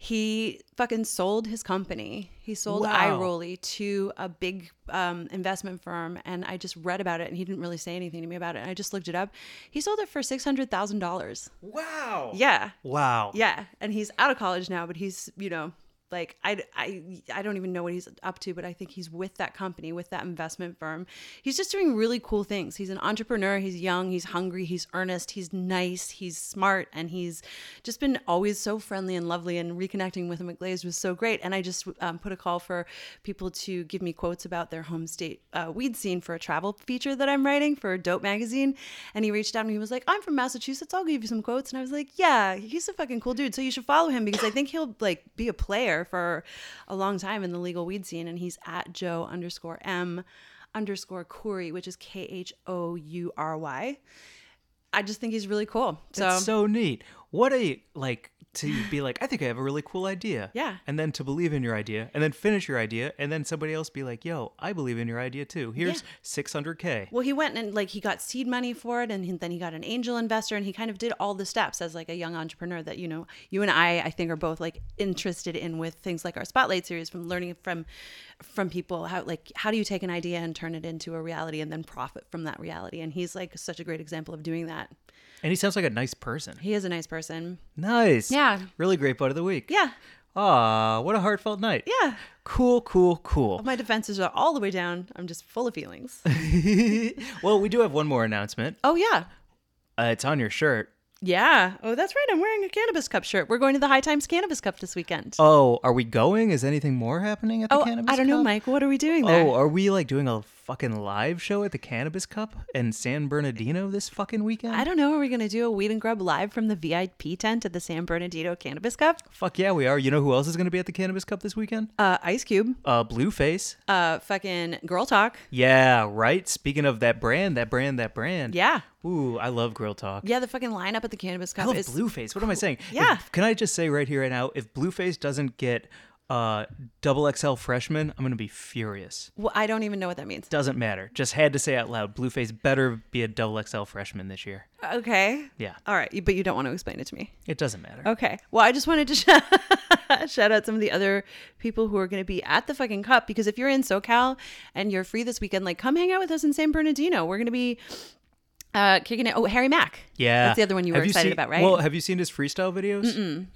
[SPEAKER 1] he fucking sold his company he sold
[SPEAKER 2] Wow.
[SPEAKER 1] iRolly to a big um, investment firm and i just read about it and he didn't really say anything to me about it and i just looked it up he sold it for $600000
[SPEAKER 2] Wow.
[SPEAKER 1] yeah
[SPEAKER 2] Wow.
[SPEAKER 1] yeah and he's out of college now but he's you know like I, I i don't even know what he's up to but i think he's with that company with that investment firm. He's just doing really cool things. He's an entrepreneur. He's young. He's hungry. He's earnest. He's nice. He's smart. And he's just been always so friendly and lovely and reconnecting with him at glazed was so great. And i just um, put a call for people to give me quotes about their home state uh, weed scene for a travel feature that i'm writing for dope magazine. And he reached out and he was like i'm from massachusetts. I'll give you some quotes. And i was like yeah he's a fucking cool dude. So you should follow him because i think he'll like be a player for a long time in the legal weed scene and he's at joe underscore m underscore Khoury, which is K H O U R Y. I just think he's really cool. So,
[SPEAKER 2] That's so neat. what a like to be like, I think I have a really cool idea.
[SPEAKER 1] Yeah.
[SPEAKER 2] And then to believe in your idea and then finish your idea and then somebody else be like, yo, I believe in your idea too. Here's
[SPEAKER 1] Yeah.
[SPEAKER 2] 600K.
[SPEAKER 1] Well, he went and like he got seed money for it, and then he got an angel investor, and he kind of did all the steps as like a young entrepreneur that you know you and I I think are both like interested in with things like our spotlight series from learning from from people how like how do you take an idea and turn it into a reality and then profit from that reality, and he's like such a great example of doing that.
[SPEAKER 2] And he sounds like a nice person.
[SPEAKER 1] He is a nice person.
[SPEAKER 2] Nice.
[SPEAKER 1] Yeah.
[SPEAKER 2] Really great bud of the week.
[SPEAKER 1] Yeah,
[SPEAKER 2] Ah, what a heartfelt night.
[SPEAKER 1] yeah.
[SPEAKER 2] Cool, cool, cool.
[SPEAKER 1] My defenses are all the way down. I'm just full of feelings.
[SPEAKER 2] well, we do have one more announcement.
[SPEAKER 1] oh yeah.
[SPEAKER 2] Uh, it's on your shirt.
[SPEAKER 1] Yeah. Oh, that's right. I'm wearing a cannabis cup shirt. We're going to the High Times Cannabis Cup this weekend.
[SPEAKER 2] Oh, are we going? Is anything more happening at the Cannabis Cup?
[SPEAKER 1] Oh,
[SPEAKER 2] Cannabis
[SPEAKER 1] I don't know, Mike. What are we doing there?
[SPEAKER 2] Oh, are we like doing a fucking live show at the Cannabis Cup in San Bernardino this fucking weekend?
[SPEAKER 1] I don't know. Are we going to do a Weed and Grub live from the VIP tent at the San Bernardino Cannabis Cup?
[SPEAKER 2] Fuck yeah, we are. You know who else is going to be at the Cannabis Cup this weekend?
[SPEAKER 1] Uh, Ice Cube.
[SPEAKER 2] Uh, Blueface.
[SPEAKER 1] Uh, fucking Girl Talk.
[SPEAKER 2] Yeah, right. Speaking of that brand, that brand, that brand.
[SPEAKER 1] Yeah.
[SPEAKER 2] Ooh, I love Grill Talk.
[SPEAKER 1] Yeah, the fucking lineup at the Cannabis Cup I
[SPEAKER 2] love
[SPEAKER 1] is.
[SPEAKER 2] Blueface. What am I saying?
[SPEAKER 1] Yeah.
[SPEAKER 2] If- can I just say right here, right now, if Blueface doesn't get uh double XL freshman, I'm gonna be furious.
[SPEAKER 1] Well, I don't even know what that means.
[SPEAKER 2] Doesn't matter. Just had to say out loud. Blueface better be a double XL freshman this year.
[SPEAKER 1] Okay.
[SPEAKER 2] Yeah.
[SPEAKER 1] All right. But you don't want to explain it to me.
[SPEAKER 2] It doesn't matter.
[SPEAKER 1] Okay. Well, I just wanted to sh- shout out some of the other people who are going to be at the fucking cup because if you're in SoCal and you're free this weekend, like come hang out with us in San Bernardino. We're going to be uh, kicking it. Oh, Harry Mack.
[SPEAKER 2] Yeah.
[SPEAKER 1] That's the other one you were
[SPEAKER 2] Have
[SPEAKER 1] excited
[SPEAKER 2] seen-
[SPEAKER 1] about, right?
[SPEAKER 2] Well, have you seen his freestyle videos? Mm-mm.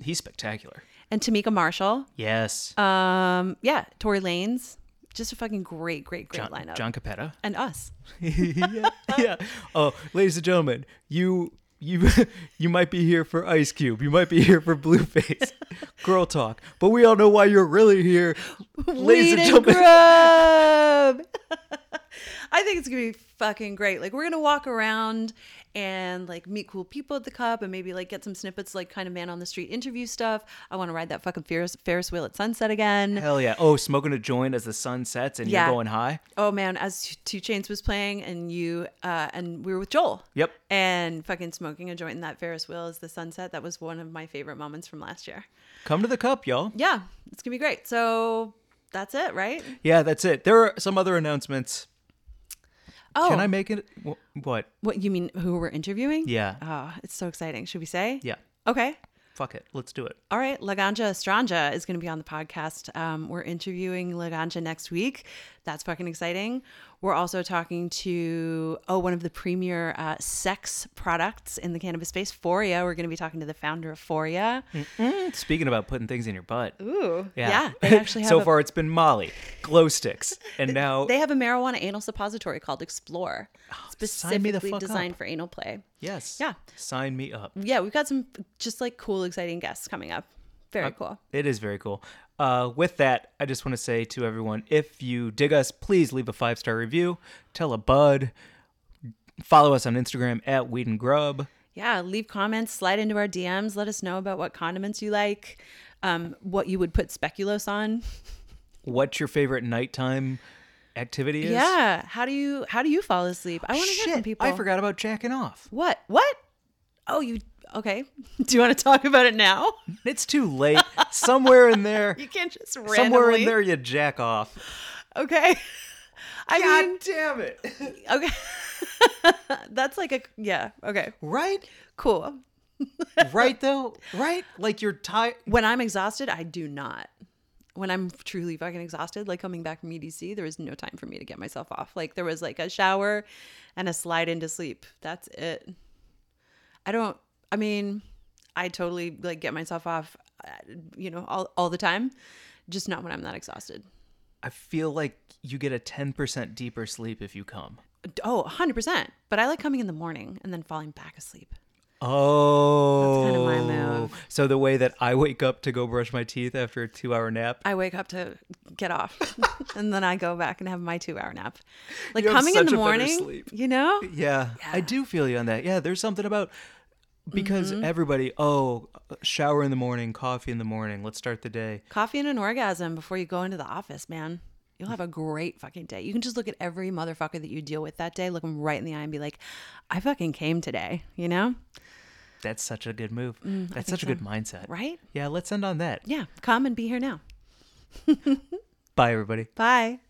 [SPEAKER 2] he's spectacular.
[SPEAKER 1] and Tamika Marshall.
[SPEAKER 2] Yes.
[SPEAKER 1] Um, yeah, Tory Lanez. Just a fucking great, great, great
[SPEAKER 2] John,
[SPEAKER 1] lineup.
[SPEAKER 2] John Cappetta.
[SPEAKER 1] and us.
[SPEAKER 2] yeah, yeah. Oh, ladies and gentlemen, you you you might be here for Ice Cube. You might be here for Blueface. Girl talk. But we all know why you're really here. ladies
[SPEAKER 1] Weed
[SPEAKER 2] and gentlemen.
[SPEAKER 1] I think it's gonna be fucking great. Like we're gonna walk around and like meet cool people at the cup and maybe like get some snippets like kind of man on the street interview stuff. I want to ride that fucking Ferris Ferris wheel at sunset again.
[SPEAKER 2] Hell yeah. Oh, smoking a joint as the sun sets and
[SPEAKER 1] Yeah.
[SPEAKER 2] you're going high.
[SPEAKER 1] Oh man, as 2 Chainz was playing and you uh and we were with Joel.
[SPEAKER 2] Yep.
[SPEAKER 1] And fucking smoking a joint in that Ferris wheel as the sunset. That was one of my favorite moments from last year.
[SPEAKER 2] Come to the cup, y'all.
[SPEAKER 1] Yeah, it's gonna be great. So that's it, right?
[SPEAKER 2] Yeah, that's it. There are some other announcements.
[SPEAKER 1] Oh,
[SPEAKER 2] Can I make it? wh- What?
[SPEAKER 1] What you mean? Who we're interviewing?
[SPEAKER 2] Yeah.
[SPEAKER 1] Oh, it's so exciting. Should we say?
[SPEAKER 2] Yeah.
[SPEAKER 1] Okay.
[SPEAKER 2] Fuck it. Let's do it.
[SPEAKER 1] All right. Laganja Estranja is going to be on the podcast. Um, we're interviewing Laganja next week. That's fucking exciting. We're also talking to oh one of the premier uh, sex products in the cannabis space, Foria. We're going to be talking to the founder of Foria.
[SPEAKER 2] Speaking about putting things in your butt.
[SPEAKER 1] Ooh,
[SPEAKER 2] Yeah.
[SPEAKER 1] yeah. They actually have
[SPEAKER 2] so
[SPEAKER 1] a-
[SPEAKER 2] far, it's been Molly, glow sticks, and now
[SPEAKER 1] They have a marijuana anal suppository called Explore,
[SPEAKER 2] Oh, sign me the
[SPEAKER 1] specifically designed
[SPEAKER 2] up.
[SPEAKER 1] for anal play.
[SPEAKER 2] yes,
[SPEAKER 1] Yeah.
[SPEAKER 2] sign me up.
[SPEAKER 1] Yeah, we've got some just like cool, exciting guests coming up. Very cool.
[SPEAKER 2] It is very cool. Uh, with that, I just want to say to everyone if you dig us, please leave a five star review, tell a bud, follow us on Instagram at Weed and Grub.
[SPEAKER 1] Yeah, leave comments, slide into our DMs, let us know about what condiments you like, um, what you would put speculoos on.
[SPEAKER 2] What's your favorite nighttime activity is?
[SPEAKER 1] Yeah, how do you how do you fall asleep? I want to hear from people.
[SPEAKER 2] I forgot about jacking off.
[SPEAKER 1] What? What? Oh, you okay? Do you want to talk about it now?
[SPEAKER 2] It's too late. Somewhere in there,
[SPEAKER 1] You can't just randomly.
[SPEAKER 2] somewhere in there, you jack off.
[SPEAKER 1] Okay. I mean,
[SPEAKER 2] damn it!
[SPEAKER 1] okay. That's like a yeah. Okay.
[SPEAKER 2] right,
[SPEAKER 1] Cool.
[SPEAKER 2] right though, right? Like you're tired.
[SPEAKER 1] When I'm exhausted, I do not. When I'm truly fucking exhausted, like coming back from EDC, there was no time for me to get myself off. Like there was like a shower and a slide into sleep. That's it. I don't. I mean, I totally like get myself off, uh, you know, all all the time. Just not when I'm that exhausted.
[SPEAKER 2] I feel like you get a ten percent deeper sleep if you come.
[SPEAKER 1] Oh, 100%. But I like coming in the morning and then falling back asleep.
[SPEAKER 2] Oh,
[SPEAKER 1] That's kinda my move.
[SPEAKER 2] So the way that I wake up to go brush my teeth after a two-hour nap,
[SPEAKER 1] I wake up to get off and then I go back and have my two hour nap. Like coming in the morning, you know?
[SPEAKER 2] yeah, I do feel you on that. Yeah, there's something about because
[SPEAKER 1] Mm-hmm.
[SPEAKER 2] everybody, oh, shower in the morning, coffee in the morning, let's start the day.
[SPEAKER 1] Coffee and an orgasm before you go into the office, man. You'll have a great fucking day. You can just look at every motherfucker that you deal with that day, look them right in the eye and be like, I fucking came today, you know?
[SPEAKER 2] That's such a good move. That's
[SPEAKER 1] Mm, think
[SPEAKER 2] such a good mindset.
[SPEAKER 1] Right?
[SPEAKER 2] Yeah, let's end on that.
[SPEAKER 1] Yeah. Come and be here now.
[SPEAKER 2] Bye, everybody.
[SPEAKER 4] Bye.